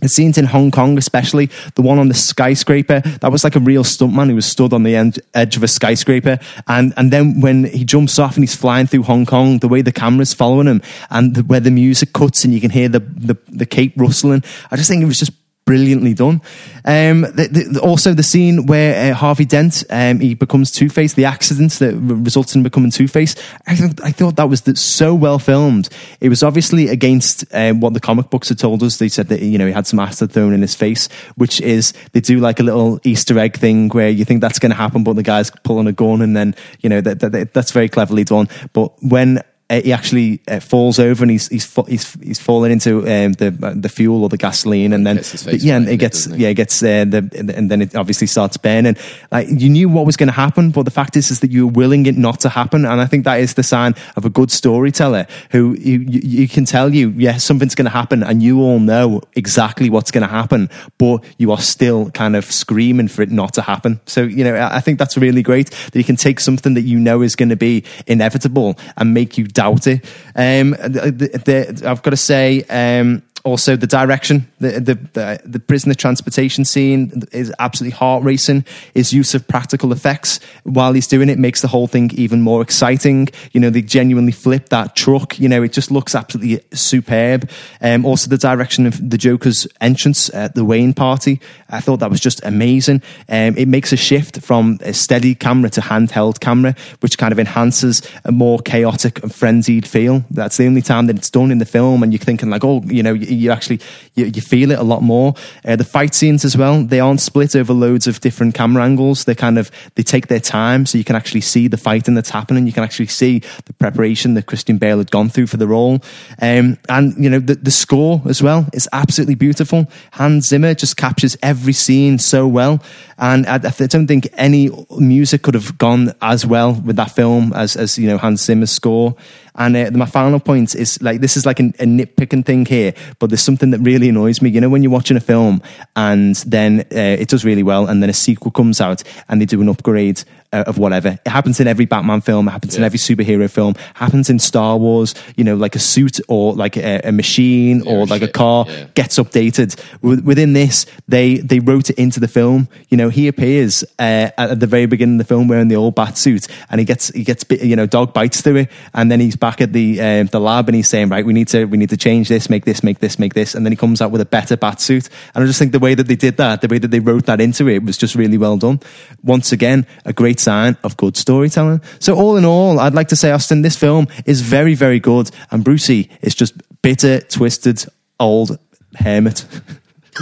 Speaker 1: The scenes in Hong Kong, especially the one on the skyscraper, that was like a real stuntman who was stood on the end, edge of a skyscraper. And, and then when he jumps off and he's flying through Hong Kong, the way the camera's following him and the, where the music cuts and you can hear the, the, the cape rustling, I just think it was just brilliantly done. Um, the, the, also, the scene where uh, Harvey Dent um, he becomes Two Face, the accident that results in becoming Two Face. I, th- I thought that was so well filmed. It was obviously against um, what the comic books had told us. They said that you know he had some acid thrown in his face, which is they do like a little Easter egg thing where you think that's going to happen, but the guy's pulling a gun, and then you know that, that, that's very cleverly done. But when uh, he actually uh, falls over and he's he's he's he's falling into um, the uh, the fuel or the gasoline, and then yeah, and it gets it, yeah, it gets uh, the and then it obviously starts burning. Like you knew what was going to happen, but the fact is is that you were willing it not to happen, and I think that is the sign of a good storyteller who you you, you can tell you yeah something's going to happen, and you all know exactly what's going to happen, but you are still kind of screaming for it not to happen. So you know I think that's really great that you can take something that you know is going to be inevitable and make you doubt it. Um, the, the, I've got to say, um, also the direction, the, the, the the prisoner transportation scene is absolutely heart racing. His use of practical effects while he's doing it makes the whole thing even more exciting. You know, they genuinely flip that truck. You know, it just looks absolutely superb. Um, also, the direction of the Joker's entrance at the Wayne party, I thought that was just amazing. Um, it makes a shift from a steady camera to handheld camera, which kind of enhances a more chaotic and frenzied feel. That's the only time that it's done in the film, and you're thinking like, oh, you know you actually you, you feel it a lot more. Uh, the fight scenes as well, they aren't split over loads of different camera angles. They kind of they take their time, so you can actually see the fighting that's happening. You can actually see the preparation that Christian Bale had gone through for the role, um, and you know the the score as well is absolutely beautiful. Hans Zimmer just captures every scene so well, and I, I don't think any music could have gone as well with that film as as you know Hans Zimmer's score. And uh, my final point is like this is like an, a nitpicking thing here, but there's something that really annoys me. You know, when you're watching a film and then uh, it does really well, and then a sequel comes out and they do an upgrade of whatever. It happens in every Batman film. It happens in every superhero film. Happens in Star Wars. You know, like a suit or like a, a machine or like a car
Speaker 3: yeah.
Speaker 1: gets updated. Wi- Within this, they they wrote it into the film. You know, he appears uh, at the very beginning of the film wearing the old bat suit, and he gets he gets bit- you know dog bites through it, and then he's back at the um, the lab and he's saying right, we need to we need to change this, make this, make this, make this, and then he comes out with a better bat suit. And I just think the way that they did that, the way that they wrote that into it, was just really well done. Once again, a great sign of good storytelling. So all in all, I'd like to say, Austin, this film is very very good, and Brucey is just bitter, twisted, old hermit.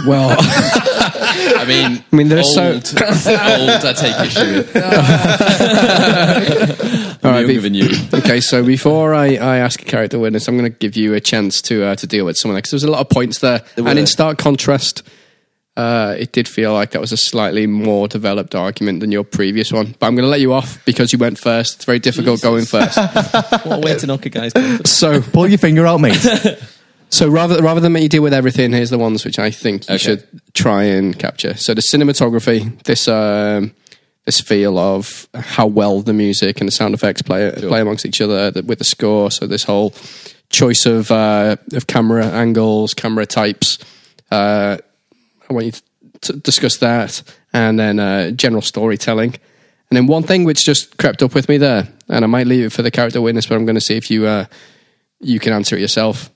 Speaker 2: Well,
Speaker 3: I mean,
Speaker 4: I mean, there's so-
Speaker 3: old, old. I take issue with.
Speaker 4: All right,
Speaker 3: younger
Speaker 4: be-
Speaker 3: you.
Speaker 4: okay, so before I, I ask a character witness, I'm going to give you a chance to uh, to deal with someone because there's a lot of points there,
Speaker 3: There
Speaker 4: and in stark contrast, uh, it did feel like that was a slightly more developed argument than your previous one. But I'm going to let you off because you went first. It's very difficult going first.
Speaker 3: What a way to knock a guy's confidence.
Speaker 4: so
Speaker 1: Pull your finger out, mate.
Speaker 4: So rather rather than make you deal with everything, here's the ones which I think you
Speaker 3: Okay.
Speaker 4: should try and capture. So the cinematography, this um, this feel of how well the music and the sound effects play play amongst each other the, with the score. So this whole choice of uh, of camera angles, camera types. Uh, I want you to discuss that, and then uh, general storytelling. And then one thing which just crept up with me there, and I might leave it for the character witness, but I'm going to see if you uh, you can answer it yourself.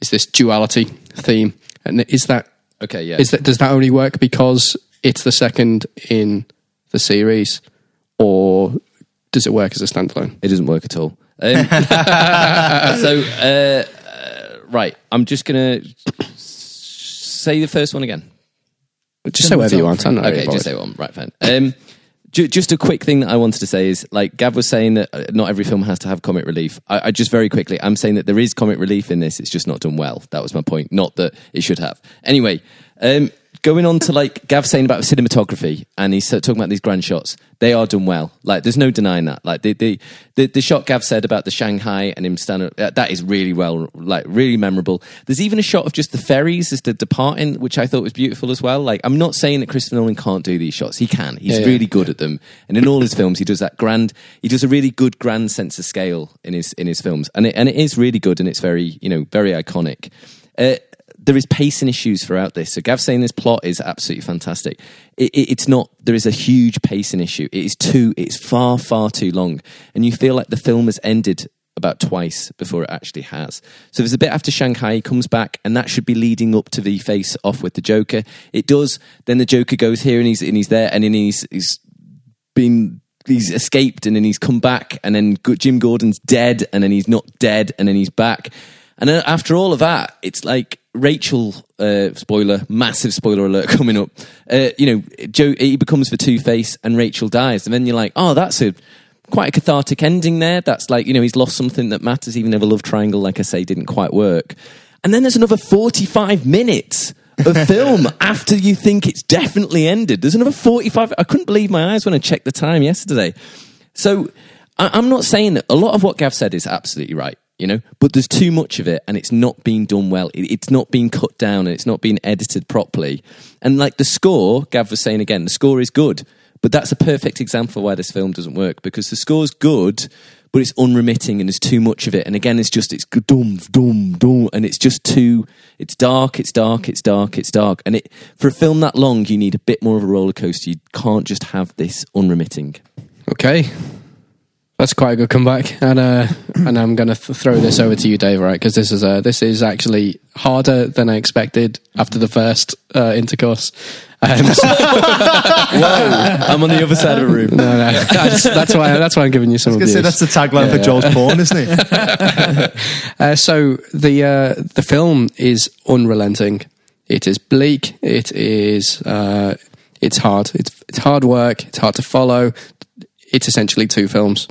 Speaker 4: Is this duality theme, and is that
Speaker 3: Okay, yeah.
Speaker 4: is that does that only work because it's the second in the series, or does it work as a standalone?
Speaker 3: It doesn't work at all. Um, so, uh, uh, right, I'm just going to say the first one again.
Speaker 4: Just say whatever you want. I'm not
Speaker 3: Okay,
Speaker 4: really
Speaker 3: just say one. Right, fine. Um, ju- just a quick thing that I wanted to say is like Gav was saying that uh, not every film has to have comic relief. I, I just very quickly, I'm saying that there is comic relief in this. It's just not done well. That was my point. Not that it should have. Anyway, um, going on to like Gav saying about cinematography, and he's talking about these grand shots. They are done well. Like there's no denying that. Like the the the, the shot Gav said about the Shanghai and him standing, uh, that is really well, like really memorable. There's even a shot of just the ferries as they're departing, which I thought was beautiful as well. Like I'm not saying that Christopher Nolan can't do these shots. He can. He's
Speaker 4: Yeah, yeah.
Speaker 3: really good at them, and in all his films, he does that grand. He does a really good grand sense of scale in his in his films, and it, and it is really good, and it's very you know very iconic. Uh, there is pacing issues throughout this. So Gav saying this plot is absolutely fantastic. It, it, it's not. There is a huge pacing issue. It is too. It's far far too long, and you feel like the film has ended about twice before it actually has. So there's a bit after Shanghai, he comes back, and that should be leading up to the face off with the Joker. It does. Then the Joker goes here, and he's and he's there, and then he's he's been he's escaped and then he's come back and then Jim Gordon's dead and then he's not dead and then he's back and then after all of that it's like Rachel uh, spoiler massive spoiler alert coming up uh, you know Joe he becomes the Two Face and Rachel dies and then you're like oh that's a quite a cathartic ending there that's like you know he's lost something that matters even if a love triangle like I say didn't quite work and then there's another 45 minutes of film after you think it's definitely ended. There's another 45. I couldn't believe my eyes when I checked the time yesterday. So I, I'm not saying that a lot of what Gav said is absolutely right, you know, but there's too much of it and it's not being done well. It, it's not being cut down and it's not being edited properly. And like the score, Gav was saying again, the score is good, but that's a perfect example why this film doesn't work because the score's good, but it's unremitting and there's too much of it. And again, it's just, it's dum, dum, dum, and it's just too, it's dark, it's dark, it's dark, it's dark. And it, for a film that long, you need a bit more of a roller coaster. You can't just have this unremitting.
Speaker 4: Okay. That's quite a good comeback, and uh, and I'm going to th- throw this over to you, Dave, right? Because this is uh, this is actually harder than I expected after the first uh, intercourse. Um, so-
Speaker 3: I'm on the other side of the room.
Speaker 4: no, no, that's, that's why that's why I'm giving you some
Speaker 1: I
Speaker 4: of
Speaker 1: was
Speaker 4: these.
Speaker 1: say that's the tagline for Joel's porn, isn't it?
Speaker 4: Uh, so the uh, the film is unrelenting. It is bleak. It is uh, it's hard. It's it's hard work. It's hard to follow. It's essentially two films.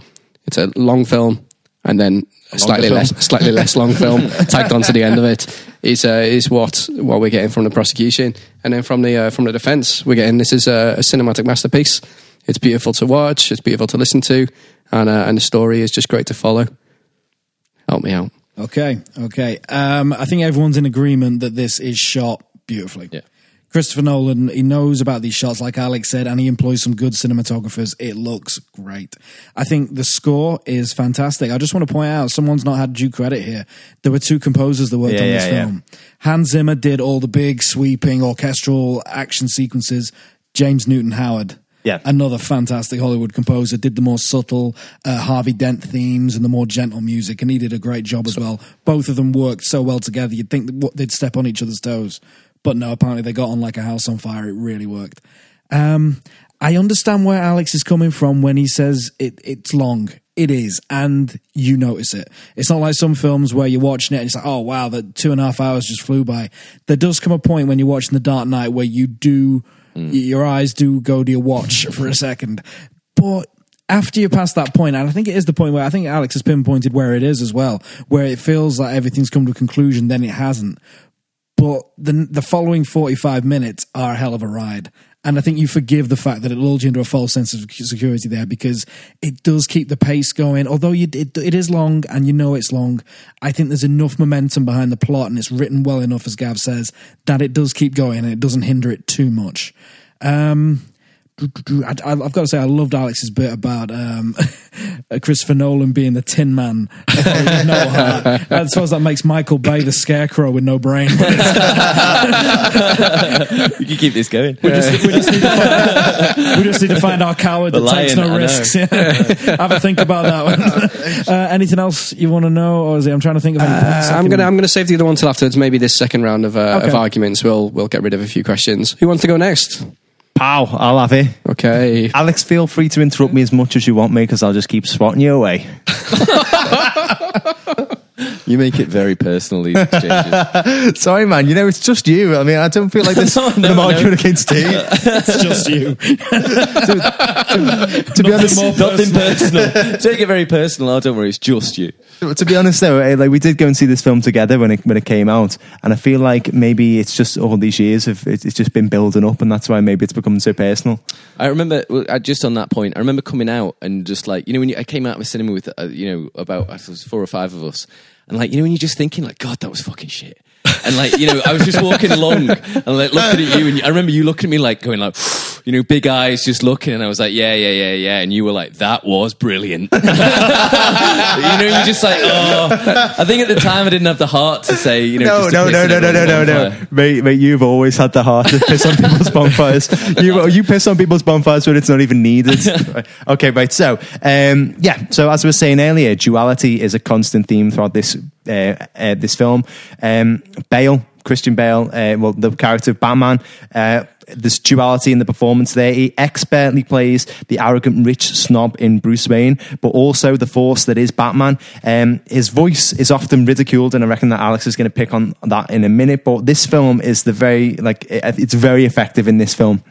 Speaker 4: It's a long film and then a slightly
Speaker 1: film.
Speaker 4: less slightly less long film tagged onto the end of it. Is uh, is what what we're getting from the prosecution, and then from the uh, from the defence, we're getting this is a, a cinematic masterpiece. It's beautiful to watch. It's beautiful to listen to, and uh, and the story is just great to follow. Help me out.
Speaker 2: Okay, okay. Um, I think everyone's in agreement that this is shot beautifully.
Speaker 3: Yeah.
Speaker 2: Christopher Nolan, he knows about these shots, like Alex said, and he employs some good cinematographers. It looks great. I think the score is fantastic. I just want to point out, someone's not had due credit here. There were two composers that worked
Speaker 1: Yeah,
Speaker 2: on this
Speaker 1: yeah, yeah.
Speaker 2: film. Hans Zimmer did all the big, sweeping orchestral action sequences. James Newton Howard
Speaker 1: Yeah.
Speaker 2: another fantastic Hollywood composer, did the more subtle uh, Harvey Dent themes and the more gentle music, and he did a great job as well. Both of them worked so well together. You'd think they'd step on each other's toes, but no. Apparently, they got on like a house on fire. It really worked. Um, I understand where Alex is coming from when he says it, it's long. It is, and you notice it. It's not like some films where you're watching it and it's like, oh wow, the two and a half hours just flew by. There does come a point when you're watching The Dark Knight where you do, y- your eyes do go to your watch for a second. But after you pass that point, and I think it is the point where I think Alex has pinpointed where it is as well, where it feels like everything's come to a conclusion, then it hasn't but the the following 45 minutes are a hell of a ride and I think you forgive the fact that it lulls you into a false sense of security there because it does keep the pace going. Although you, it, it is long and you know it's long, I think there's enough momentum behind the plot and it's written well enough, as Gav says, that it does keep going and it doesn't hinder it too much. Um, I, I've got to say, I loved Alex's bit about um, Christopher Nolan being the Tin Man. with no heart. I suppose that makes Michael Bay the Scarecrow with no brain.
Speaker 3: You can keep this going.
Speaker 2: We just, we, just need to find, we just need to find our coward
Speaker 3: The
Speaker 2: that takes
Speaker 3: lion,
Speaker 2: no
Speaker 3: I
Speaker 2: risks. Have a think about that one. Uh, anything else you want to know, or is it? I'm trying to think of. Any points I
Speaker 4: I'm gonna I'm gonna save the other one till afterwards. Maybe this second round of, uh,
Speaker 2: Okay.
Speaker 4: of arguments, we'll we'll get rid of a few questions. Who wants to go next?
Speaker 1: Pow, I'll have it.
Speaker 4: Okay.
Speaker 1: Alex, feel free to interrupt me as much as you want me because I'll just keep swatting you away.
Speaker 3: You make it very personal, these exchanges.
Speaker 1: Sorry, man. You know, it's just you. I mean, I don't feel like this
Speaker 3: No, no,
Speaker 1: I'm
Speaker 3: no.
Speaker 1: against Steve.
Speaker 2: It's just you.
Speaker 1: to be honest,
Speaker 3: Nothing personal. Take it very personal. Oh, don't worry, it's just you.
Speaker 1: to be honest though, eh, like we did go and see this film together when it when it came out, and I feel like maybe it's just all these years of it's it's just been building up, and that's why maybe it's becoming so personal.
Speaker 3: I remember just on that point. I remember coming out and just like you know when you, I came out of a cinema with uh, you know about I was four or five of us, and like you know when you're just thinking like God that was fucking shit, and like you know I was just walking along and like looking at you, and I remember you looking at me like going like you know big eyes just looking, and I was like yeah yeah yeah yeah, and you were like that was brilliant. you know you're just like oh I think at the time I didn't have the heart to say you know
Speaker 1: No, no, no, no, no, no, no, no, mate, mate. You've always had the heart to piss on people's bonfires. You you piss on people's bonfires when it's not even needed. Okay, right. So, um, yeah. So as I was saying earlier, duality is a constant theme throughout this this film. Um, Bale, Christian Bale, uh, well, the character of Batman. Uh, there's duality in the performance there. He expertly plays the arrogant rich snob in Bruce Wayne, but also the force that is Batman. Um, his voice is often ridiculed, and I reckon that Alex is going to pick on that in a minute. But this film is the very like it- it's very effective in this film.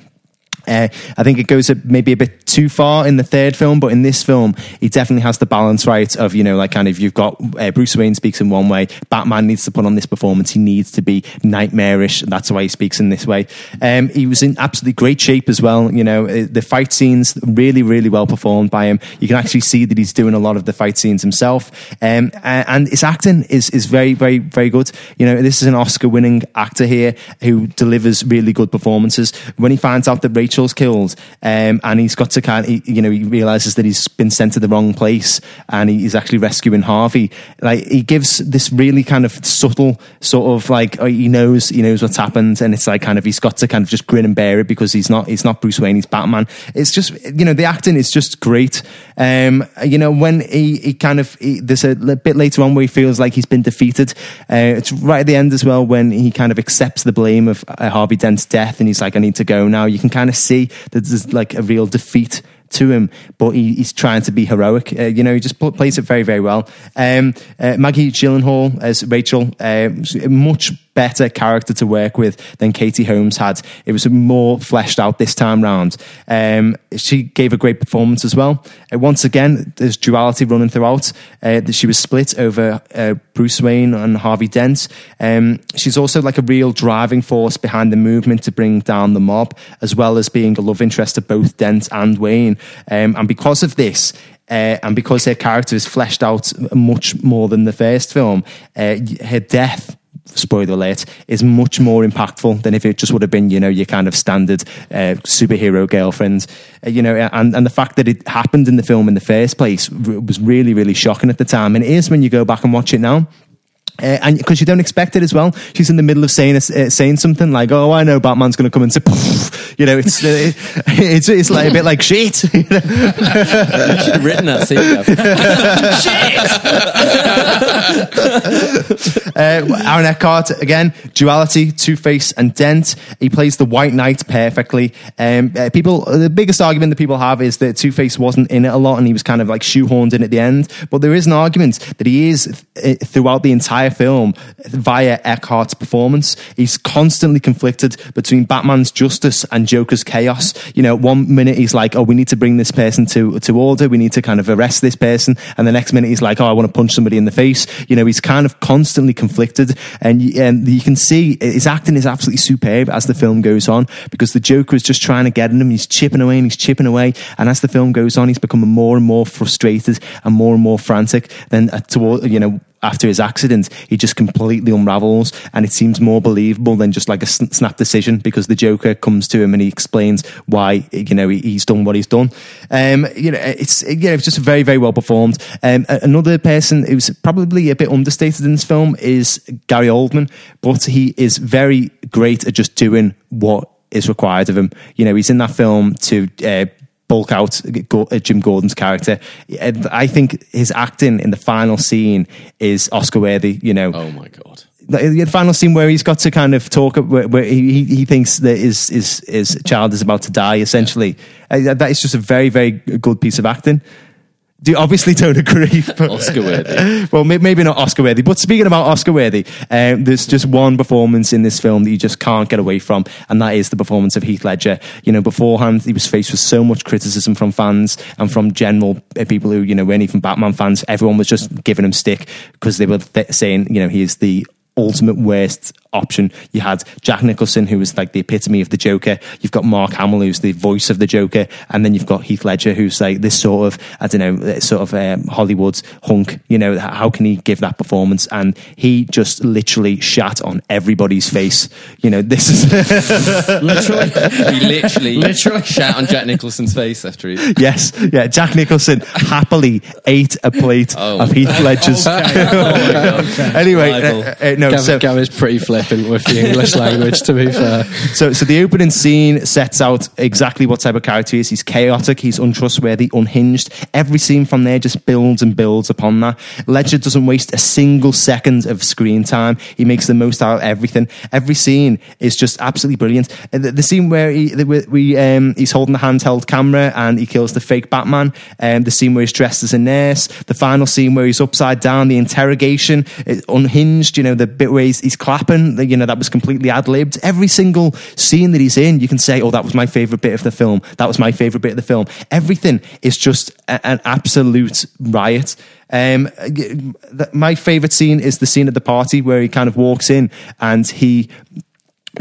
Speaker 1: Uh, I think it goes maybe a bit too far in the third film, but in this film, he definitely has the balance right of, you know, like kind of you've got uh, Bruce Wayne speaks in one way, Batman needs to put on this performance, he needs to be nightmarish, that's why he speaks in this way. Um, he was in absolutely great shape as well, you know, uh, the fight scenes really, really well performed by him. You can actually see that he's doing a lot of the fight scenes himself. Um, and his acting is, is very, very, very good. You know, this is an Oscar winning actor here who delivers really good performances. When he finds out that Rachel Rachel's killed, um, and he's got to kind of, you know, he realizes that he's been sent to the wrong place, and he, he's actually rescuing Harvey. Like he gives this really kind of subtle sort of like oh, he knows he knows what's happened, and it's like kind of he's got to kind of just grin and bear it because he's not he's not Bruce Wayne, he's Batman. It's just you know the acting is just great. Um, you know when he, he kind of he, there's a bit later on where he feels like he's been defeated. Uh, it's right at the end as well when he kind of accepts the blame of uh, Harvey Dent's death, and he's like, "I need to go now." You can kind of see that there's like a real defeat to him, but he, he's trying to be heroic. Uh, you know, he just pl- plays it very, very well. Um, uh, Maggie Gyllenhaal as Rachel, uh, much better character to work with than Katie Holmes had. It was more fleshed out this time round. Um, she gave a great performance as well. Uh, once again, there's duality running throughout. Uh, she was split over uh, Bruce Wayne and Harvey Dent. Um, she's also like a real driving force behind the movement to bring down the mob, as well as being a love interest to both Dent and Wayne. Um, and because of this, uh, and because her character is fleshed out much more than the first film, uh, her death spoiler alert, is much more impactful than if it just would have been, you know, your kind of standard uh, superhero girlfriend. Uh, you know, and, and the fact that it happened in the film in the first place was really, really shocking at the time. And it is when you go back and watch it now. Uh, and because you don't expect it as well, she's in the middle of saying uh, saying something like, "Oh, I know Batman's going to come and say," Poof. you know, it's uh, it's it's like a bit like shit. you know?
Speaker 3: You should have written that scene. Gav.
Speaker 1: Uh, Aaron Eckhart again, duality, Two Face, and Dent. He plays the White Knight perfectly. Um, uh, people, the biggest argument that people have is that Two Face wasn't in it a lot, and he was kind of like shoehorned in at the end. But there is an argument that he is uh, throughout the entire film via Eckhart's performance. He's constantly conflicted between Batman's justice and Joker's chaos. You know, one minute he's like, "Oh, we need to bring this person to to order. We need to kind of arrest this person," and the next minute he's like, "Oh, I want to punch somebody in the face." You know, he's kind of constantly conflicted, and and you can see his acting is absolutely superb as the film goes on because the Joker is just trying to get at him. He's chipping away and he's chipping away, and as the film goes on, he's becoming more and more frustrated and more and more frantic. Then uh, toward you know after his accident, he just completely unravels, and it seems more believable than just like a snap decision because the Joker comes to him and he explains why you know he's done what he's done. Um, you know, it's you know it's just very very well performed. Um, another person who's probably a bit understated in this film is Gary Oldman, but he is very great at just doing what is required of him. You know, he's in that film to. Uh, bulk out uh, Jim Gordon's character. I think his acting in the final scene is Oscar worthy. You know,
Speaker 3: Oh my god.
Speaker 1: the, the final scene where he's got to kind of talk where, where he, he thinks that his, his his child is about to die. Essentially, uh, that is just a very very good piece of acting. Do you obviously don't agree? but-
Speaker 3: Oscar worthy.
Speaker 1: well, maybe not Oscar worthy, but speaking about Oscar worthy, um, there's just one performance in this film that you just can't get away from, and that is the performance of Heath Ledger. You know, beforehand, he was faced with so much criticism from fans and from general uh, people who, you know, weren't even Batman fans. Everyone was just giving him stick because they were th- saying, you know, he is the ultimate worst option. You had Jack Nicholson, who was like the epitome of the Joker. You've got Mark Hamill, who's the voice of the Joker, and then you've got Heath Ledger, who's like this sort of I don't know, sort of um, Hollywood hunk. You know, how can he give that performance? And he just literally shat on everybody's face. You know, this is
Speaker 2: Literally.
Speaker 3: He literally,
Speaker 2: Literally.
Speaker 3: shat on Jack Nicholson's face after he.
Speaker 1: yes, yeah. Jack Nicholson happily ate a plate
Speaker 3: Oh.
Speaker 1: of Heath Ledger's. anyway, uh, uh, no,
Speaker 4: Gav,
Speaker 1: so
Speaker 4: Gav is pretty flippant with the English language, to be fair.
Speaker 1: So, so the opening scene sets out exactly what type of character he is. He's chaotic, he's untrustworthy, unhinged. Every scene from there just builds and builds upon that. Ledger doesn't waste a single second of screen time. He makes the most out of everything. Every scene is just absolutely brilliant. Uh, The, the scene where he, the, we, um, he's holding the handheld camera and he kills the fake Batman. Um, the scene where he's dressed as a nurse. The final scene where he's upside down. The interrogation, uh, unhinged. You know the bit where he's, he's clapping. You know that was completely ad libbed. Every single scene that he's in, you can say, "Oh, that was my favorite bit of the film. That was my favorite bit of the film." Everything is just a- an absolute riot. Um, my favorite scene is the scene at the party where he kind of walks in and he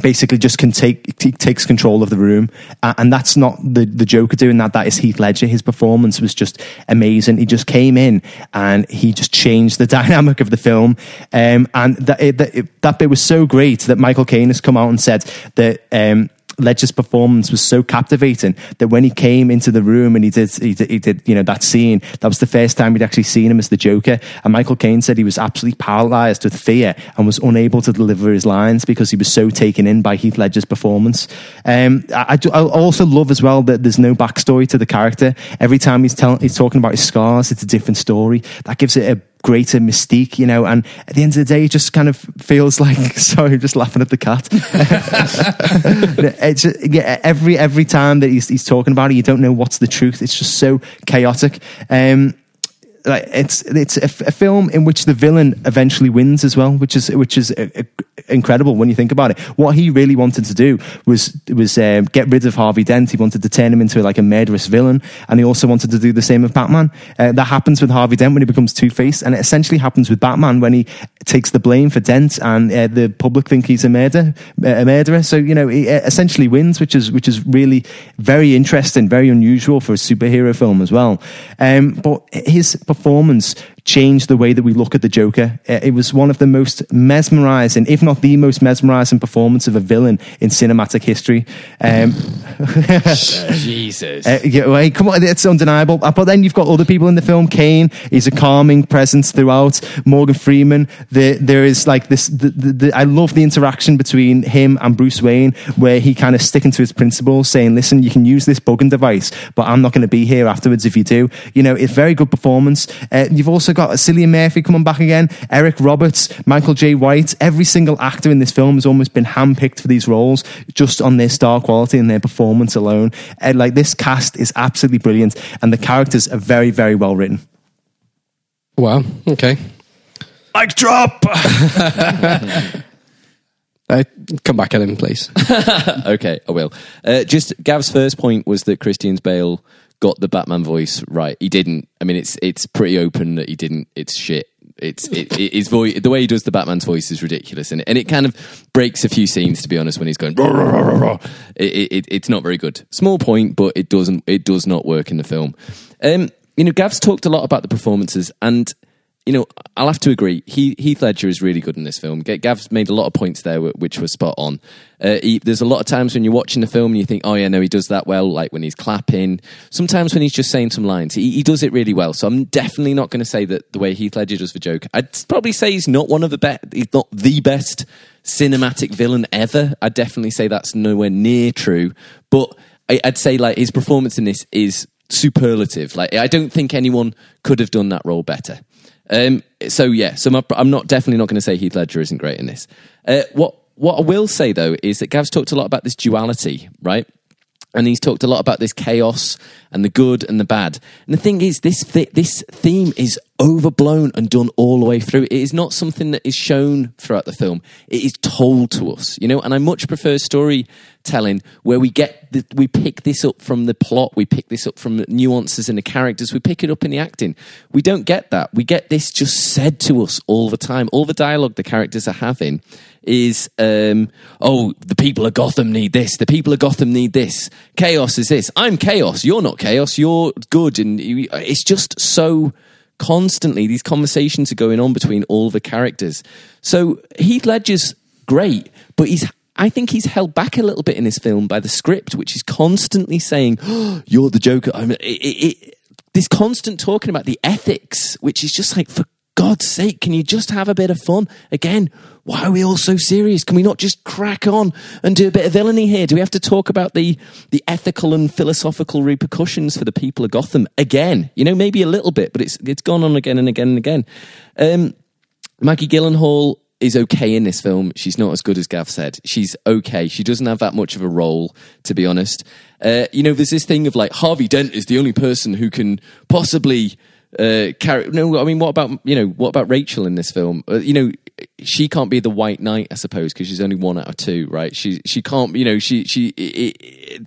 Speaker 1: basically just can take takes control of the room. And that's not the the joker doing that. That is heath ledger. His performance was just amazing. He just came in and he just changed the dynamic of the film. Um, and that, it, that, it- that bit was so great that michael caine has come out and said that um, Ledger's performance was so captivating that when he came into the room and he did, he did, he did, you know, that scene, that was the first time we'd actually seen him as the Joker. And Michael Caine said he was absolutely paralyzed with fear and was unable to deliver his lines because he was so taken in by Heath Ledger's performance. Um, I, I, I also love as well that there's no backstory to the character. Every time he's telling, he's talking about his scars, it's a different story. That gives it a greater mystique, you know, and at the end of the day, it just kind of feels like, sorry, I'm just laughing at the cat. it's, yeah, every, every time that he's, he's talking about it, you don't know what's the truth. It's just so chaotic. Um, like it's it's a, a film in which the villain eventually wins as well, which is which is uh, uh, incredible when you think about it. What he really wanted to do was was um, get rid of Harvey Dent. He wanted to turn him into like a murderous villain, and he also wanted to do the same with Batman. Uh, that happens with Harvey Dent when he becomes Two Face, and it essentially happens with Batman when he takes the blame for Dent, and uh, the public think he's a murder a murderer. So you know, he uh, essentially wins, which is which is really very interesting, very unusual for a superhero film as well. Um, but his performance changed the way that we look at the Joker. Uh, It was one of the most mesmerizing, if not the most mesmerizing performance of a villain in cinematic history. Um,
Speaker 3: Jesus.
Speaker 1: uh, yeah, well, come on, it's undeniable. Uh, But then you've got other people in the film. Caine is a calming presence throughout. Morgan Freeman. The, there is like this. The, the, the, I love the interaction between him and Bruce Wayne, where he kind of sticking to his principles, saying, "Listen, you can use this bugging device, but I'm not going to be here afterwards if you do." You know, it's very good performance. Uh, you've also got Cillian Murphy coming back again, Eric Roberts, Michael Jai White. Every single actor in this film has almost been handpicked for these roles just on their star quality and their performance alone. And like this cast is absolutely brilliant, and the characters are very, very well written.
Speaker 4: Wow. Okay.
Speaker 1: Like drop.
Speaker 4: Uh, come back at him, please.
Speaker 3: okay, I will. Uh, just Gav's first point was that Christian Bale got the Batman voice right. He didn't. I mean, it's it's pretty open that he didn't. It's shit. It's it, it, his voice. The way he does the Batman's voice is ridiculous, and it, and it kind of breaks a few scenes. To be honest, when he's going, "Rah, rah, rah, rah, rah," it, it, it- it's not very good. Small point, but it doesn't. It does not work in the film. Um, you know, Gav's talked a lot about the performances, and you know, I'll have to agree. He, Heath Ledger is really good in this film. Gav's made a lot of points there, which were spot on. Uh, he, there's a lot of times when you're watching the film and you think, oh yeah, no, he does that well. Like when he's clapping. Sometimes when he's just saying some lines, he, he does it really well. So I'm definitely not going to say that the way Heath Ledger does the joke. I'd probably say he's not one of the best. He's not the best cinematic villain ever. I'd definitely say that's nowhere near true. But I, I'd say like his performance in this is superlative. Like I don't think anyone could have done that role better. Um, so yeah, so my, I'm not definitely not going to say Heath Ledger isn't great in this. Uh, what what I will say though is that Gav's talked a lot about this duality, right? And he's talked a lot about this chaos and the good and the bad. And the thing is, this th- this theme is overblown and done all the way through. It is not something that is shown throughout the film. It is told to us, you know. And I much prefer storytelling where we get the, we pick this up from the plot, we pick this up from the nuances in the characters, we pick it up in the acting. We don't get that. We get this just said to us all the time. All the dialogue the characters are having is um, oh the people of gotham need this the people of gotham need this chaos is this i'm chaos you're not chaos you're good and it's just so constantly these conversations are going on between all the characters so heath ledger's great but he's I think he's held back a little bit in this film by the script, which is constantly saying, oh, "You're the Joker." I mean, it, it, it, this constant talking about the ethics, which is just like, for God's sake, can you just have a bit of fun? Again, why are we all so serious? Can we not just crack on and do a bit of villainy here? Do we have to talk about the, the ethical and philosophical repercussions for the people of Gotham again? You know, maybe a little bit, but it's, it's gone on again and again and again. Um, Maggie Gyllenhaal is okay in this film. She's not as good as Gav said. She's okay. She doesn't have that much of a role, to be honest. Uh, you know, there's this thing of like Harvey Dent is the only person who can possibly uh, carry. No, I mean, what about you know, what about Rachel in this film? Uh, you know, she can't be the White Knight, I suppose, because she's only one out of two, right? She she can't. You know, she she it,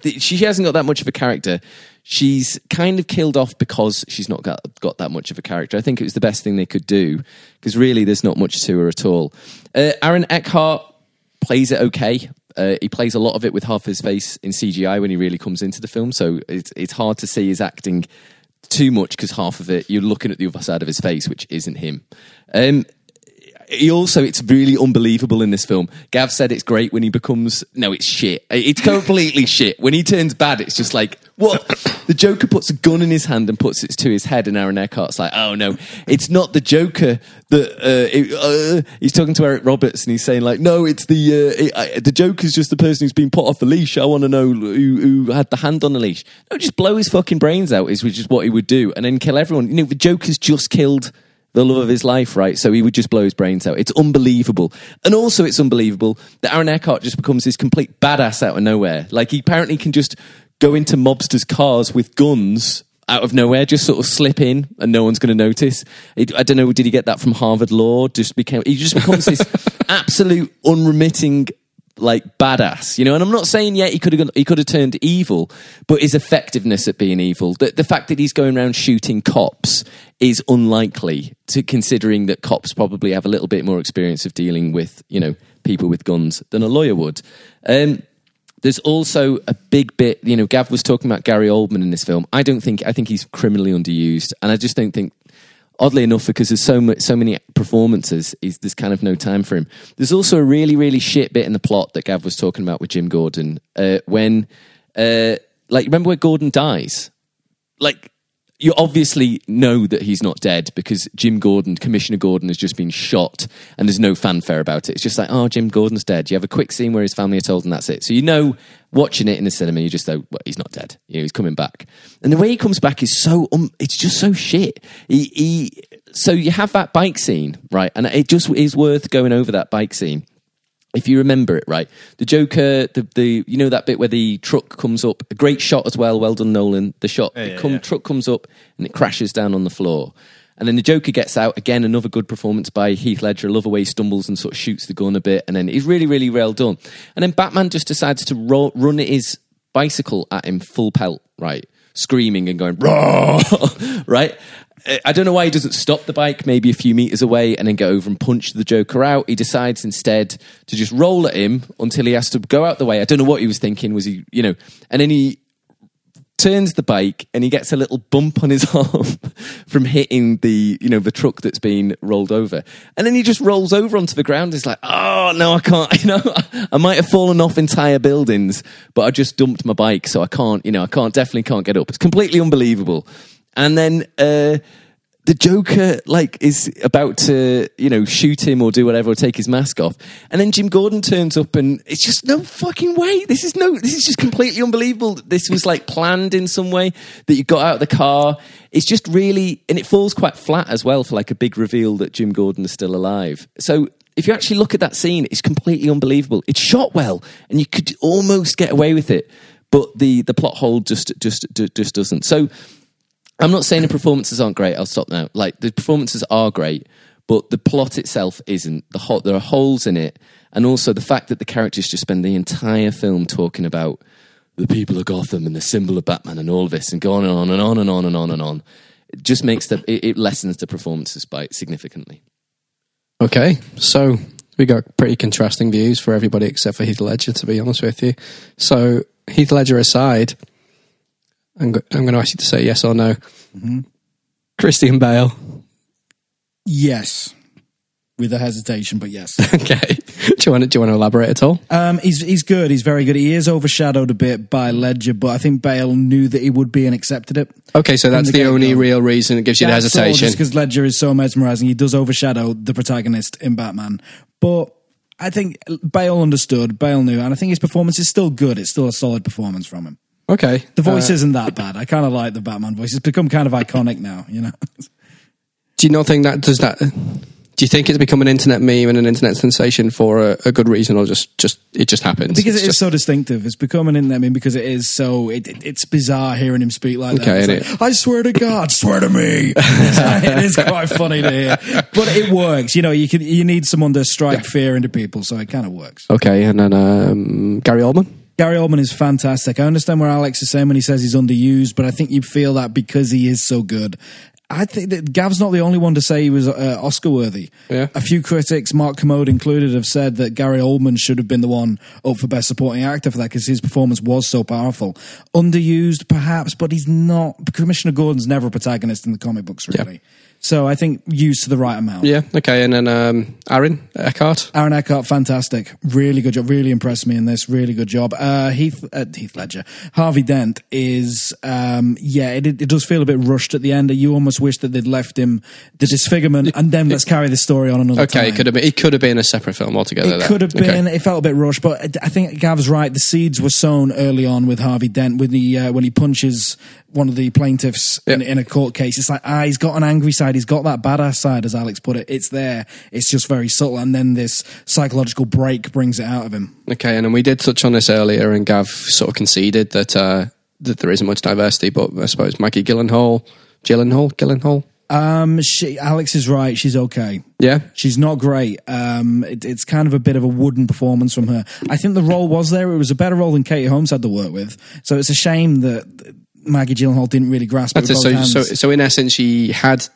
Speaker 3: it, she hasn't got that much of a character she's kind of killed off because she's not got, got that much of a character. I think it was the best thing they could do because really there's not much to her at all. Uh, Aaron Eckhart plays it okay. Uh, he plays a lot of it with half his face in CGI when he really comes into the film, so it's it's hard to see his acting too much because half of it you're looking at the other side of his face, which isn't him. Um, he also it's really unbelievable in this film. Gav said it's great when he becomes no, it's shit. It's completely shit. When he turns bad, it's just like what the Joker puts a gun in his hand and puts it to his head, and Aaron Eckhart's like, oh no, it's not the Joker that uh, it, uh, he's talking to Eric Roberts and he's saying like, no, it's the uh, it, I, the Joker's just the person who's been put off the leash. I want to know who, who had the hand on the leash. No, just blow his fucking brains out is which is what he would do, and then kill everyone. You know, the Joker's just killed the love of his life, right? So he would just blow his brains out. It's unbelievable. And also, it's unbelievable that Aaron Eckhart just becomes this complete badass out of nowhere. Like, he apparently can just go into mobsters' cars with guns out of nowhere, just sort of slip in and no one's going to notice. It, I don't know, did he get that from Harvard Law? Just became, he just becomes this absolute unremitting like badass, you know. And I'm not saying yet he could have he could have turned evil, but his effectiveness at being evil, the, the fact that he's going around shooting cops is unlikely to considering that cops probably have a little bit more experience of dealing with you know people with guns than a lawyer would. Um, there's also a big bit, you know. Gav was talking about Gary Oldman in this film. I don't think I think he's criminally underused, and I just don't think oddly enough, because there's so much, so many performances, there's kind of no time for him. There's also a really, really shit bit in the plot that Gav was talking about with Jim Gordon uh, when, uh, like, remember where Gordon dies? Like, you obviously know that he's not dead because Jim Gordon, Commissioner Gordon, has just been shot and there's no fanfare about it. It's just like, oh, Jim Gordon's dead. You have a quick scene where his family are told and that's it. So you know, watching it in the cinema, you just know, well, he's not dead. You know, he's coming back. And the way he comes back is so, um, it's just so shit. He, he, so you have that bike scene, right? And it just is worth going over that bike scene if you remember it right, the Joker, the, the you know that bit where the truck comes up, a great shot as well. Well done, Nolan. The shot,
Speaker 1: Yeah,
Speaker 3: the
Speaker 1: yeah,
Speaker 3: come,
Speaker 1: yeah.
Speaker 3: truck comes up and it crashes down on the floor, and then the Joker gets out again. Another good performance by Heath Ledger. I love he stumbles and sort of shoots the gun a bit, and then he's really, really well done. And then Batman just decides to ro- run his bicycle at him full pelt, right, screaming and going raw, right. I don't know why he doesn't stop the bike maybe a few meters away and then go over and punch the Joker out. He decides instead to just roll at him until he has to go out the way. I don't know what he was thinking. Was he, you know, and then he turns the bike and he gets a little bump on his arm from hitting the you know the truck that's been rolled over and then he just rolls over onto the ground he's like oh no i can't you know i might have fallen off entire buildings but i just dumped my bike so i can't you know i can't definitely can't get up it's completely unbelievable and then uh the Joker like is about to you know shoot him or do whatever or take his mask off, and then Jim Gordon turns up and it's just no fucking way. This is no. This is just completely unbelievable. This was like planned in some way that you got out of the car. It's just really and it falls quite flat as well for like a big reveal that Jim Gordon is still alive. So. If you actually look at that scene, it's completely unbelievable. It's shot well, and you could almost get away with it, but the the plot hole just just just doesn't. So I'm not saying the performances aren't great. I'll stop now. Like the performances are great, but the plot itself isn't. The ho- there are holes in it, and also the fact that the characters just spend the entire film talking about the people of Gotham and the symbol of Batman and all of this, and go on and on and on and on and on and on. It just makes the it, it lessens the performances by significantly.
Speaker 4: Okay, so we got pretty contrasting views for everybody except for Heath Ledger, to be honest with you. So, Heath Ledger aside, I'm, go- I'm going to ask you to say yes or no. Christian Bale.
Speaker 2: Yes. With a hesitation, but yes.
Speaker 4: Okay. do you want to, do you want to elaborate at all?
Speaker 2: Um, he's he's good. He's very good. He is overshadowed a bit by Ledger, but I think Bale knew that he would be and accepted it.
Speaker 4: Okay, so that's
Speaker 2: the
Speaker 4: the, only real reason it gives you the hesitation.
Speaker 2: because Ledger is so mesmerizing. He does overshadow the protagonist in Batman, but I think Bale understood. Bale knew, and I think his performance is still good. It's still a solid performance from him.
Speaker 4: Okay.
Speaker 2: The voice
Speaker 4: Uh,
Speaker 2: isn't that bad. I kind of like the Batman voice. It's become kind of iconic now. You know.
Speaker 4: do you not think that does that? Do you think it's become an internet meme and an internet sensation for a, a good reason, or just just it just happens?
Speaker 2: because
Speaker 4: It's
Speaker 2: it is
Speaker 4: just-
Speaker 2: so distinctive. It's becoming in. I mean, because it is so. It, it- it's bizarre hearing him speak like
Speaker 4: Okay,
Speaker 2: that. Like, I swear to God, swear to me. It is quite funny to hear, but it works. You know, you can. You need someone to strike fear into people, so it kind of works.
Speaker 4: okay, and then um, Gary Oldman.
Speaker 2: Gary Oldman is fantastic. I understand where Alex is saying when he says he's underused, but I think you feel that because he is so good. I think that Gav's not the only one to say he was uh, Oscar worthy.
Speaker 4: Yeah.
Speaker 2: A few critics, Mark Kermode included, have said that Gary Oldman should have been the one up for Best Supporting Actor for that because his performance was so powerful. Underused, perhaps, but he's not. Commissioner Gordon's never a protagonist in the comic books, really. So I think used to the right amount.
Speaker 4: Yeah, okay. And then um, Aaron Eckhart.
Speaker 2: Aaron Eckhart, fantastic, really good job. Really impressed me in this. Really good job. Uh, Heath uh, Heath Ledger, Harvey Dent is, um, yeah, it, it does feel a bit rushed at the end. You almost wish that they'd left him the disfigurement, and then let's carry the story on another
Speaker 4: Okay,
Speaker 2: time.
Speaker 4: it could have been. It could have been a separate film altogether.
Speaker 2: It could have
Speaker 4: Okay.
Speaker 2: been. It felt a bit rushed, but I think Gav's right. The seeds were sown early on with Harvey Dent when he uh, when he punches one of the plaintiffs in, in a court case. It's like ah, he's got an angry side. He's got that badass side, as Alex put it. It's there. It's just very subtle, and then this psychological break brings it out of him.
Speaker 4: Okay, and then we did touch on this earlier, and Gav sort of conceded that uh, that there isn't much diversity. But I suppose Maggie Gyllenhaal, Gyllenhaal, Gyllenhaal.
Speaker 2: Um, she, Alex is right. She's okay.
Speaker 4: Yeah,
Speaker 2: She's not great. Um, it, it's kind of a bit of a wooden performance from her. I think the role was there. It was a better role than Katie Holmes had to work with. So it's a shame that Maggie Gyllenhaal didn't really grasp it.
Speaker 4: that's it. So, so, so in essence, she had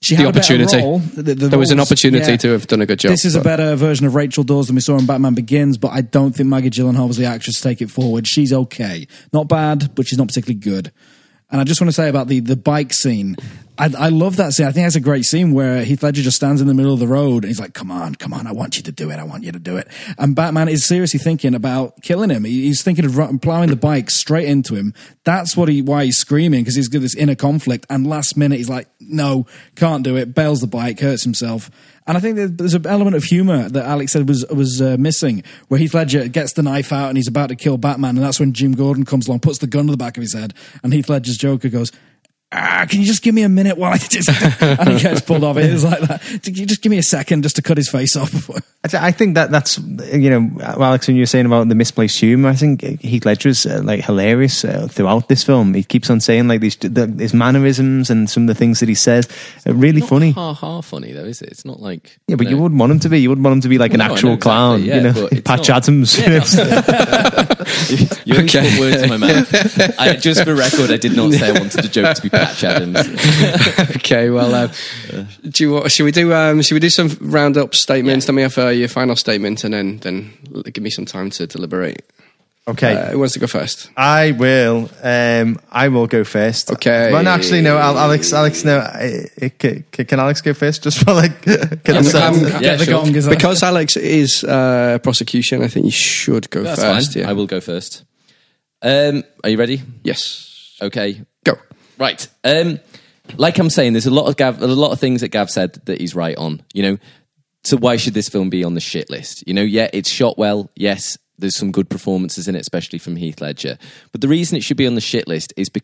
Speaker 2: she
Speaker 4: the
Speaker 2: had
Speaker 4: opportunity.
Speaker 2: role. The- the
Speaker 4: there was an opportunity
Speaker 2: yeah.
Speaker 4: to have done a good job.
Speaker 2: This is a better version of Rachel Dawes than we saw in Batman Begins, but I don't think Maggie Gyllenhaal was the actress to take it forward. She's okay, not bad, but she's not particularly good. And I just want to say about the the bike scene. I, I love that scene. I think that's a great scene where Heath Ledger just stands in the middle of the road and he's like, "Come on, come on, I want you to do it. I want you to do it." And Batman is seriously thinking about killing him. He- He's thinking of plowing the bike straight into him. That's what he why he's screaming because he's got this inner conflict. And last minute he's like, "No, can't do it." Bails the bike, hurts himself. And I think there's an element of humor that Alex said was was uh, missing, where Heath Ledger gets the knife out and he's about to kill Batman, and that's when Jim Gordon comes along, puts the gun to the back of his head, and Heath Ledger's Joker goes. Ah, can you just give me a minute while I just and he gets pulled off? It is like that. Can you just give me a second just to cut his face off?
Speaker 1: I think that that's you know, Alex, when you were saying about the misplaced humor, I think Heath Ledger's uh, like hilarious uh, throughout this film. He keeps on saying like these the, his mannerisms and some of the things that he says are really
Speaker 3: Not
Speaker 1: funny.
Speaker 3: Ha ha funny though, is it? It's not like
Speaker 1: Yeah, but
Speaker 3: know.
Speaker 1: you wouldn't want him to be. You wouldn't want him to be like
Speaker 3: Well,
Speaker 1: an
Speaker 3: no,
Speaker 1: actual
Speaker 3: know exactly,
Speaker 1: clown.
Speaker 3: yeah,
Speaker 1: you know, Patch
Speaker 3: not-
Speaker 1: Adams.
Speaker 3: Yeah, that's- you always
Speaker 4: Okay.
Speaker 3: put words in my mouth. I, just for record, I did not say I wanted the joke to be Patch Adams.
Speaker 4: okay, well, uh, do you, want- should we do? Um, should we do some roundup statements? Let me have uh, your final statement, and then then give me some time to deliberate.
Speaker 1: okay.
Speaker 4: Uh, who wants to go first?
Speaker 1: I will. Um, I will go first.
Speaker 4: Okay.
Speaker 1: Well, no, actually, no. Al- Alex. Alex. No. I, I, can, can Alex go first? Just for like. Can I
Speaker 4: Um,
Speaker 1: start?
Speaker 4: um,
Speaker 3: Yeah,
Speaker 2: Get the
Speaker 3: sure.
Speaker 2: gong, is that-
Speaker 4: Because Alex is uh, prosecution, I think you should go
Speaker 3: That's
Speaker 4: first.
Speaker 3: fine.
Speaker 4: Yeah.
Speaker 3: I will go first. Um, are you ready?
Speaker 4: Yes.
Speaker 3: Okay.
Speaker 4: Go.
Speaker 3: Right. Um, like I'm saying, there's a lot of Gav, a lot of things that Gav said that he's right on. You know, so why should this film be on the shit list? You know, yeah, it's shot well. Yes, there's some good performances in it, especially from Heath Ledger. But the reason it should be on the shit list is be-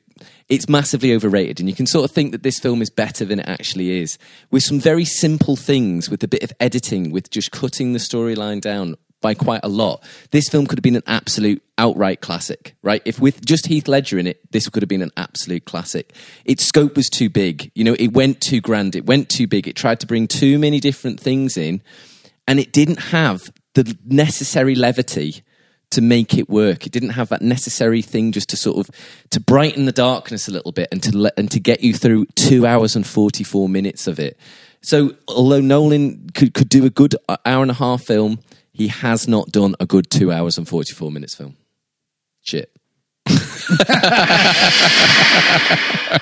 Speaker 3: it's massively overrated, and you can sort of think that this film is better than it actually is, with some very simple things, with a bit of editing, with just cutting the storyline down by quite a lot. This film could have been an absolute outright classic, right? If with just Heath Ledger in it, this could have been an absolute classic. Its scope was too big. You know, it went too grand, it went too big. It tried to bring too many different things in, and it didn't have the necessary levity to make it work. It didn't have that necessary thing just to sort of to brighten the darkness a little bit and to let and to get you through 2 hours and 44 minutes of it. So, although Nolan could could do a good uh, hour and a half film, he has not done a good 2 hours and 44 minutes film. Shit.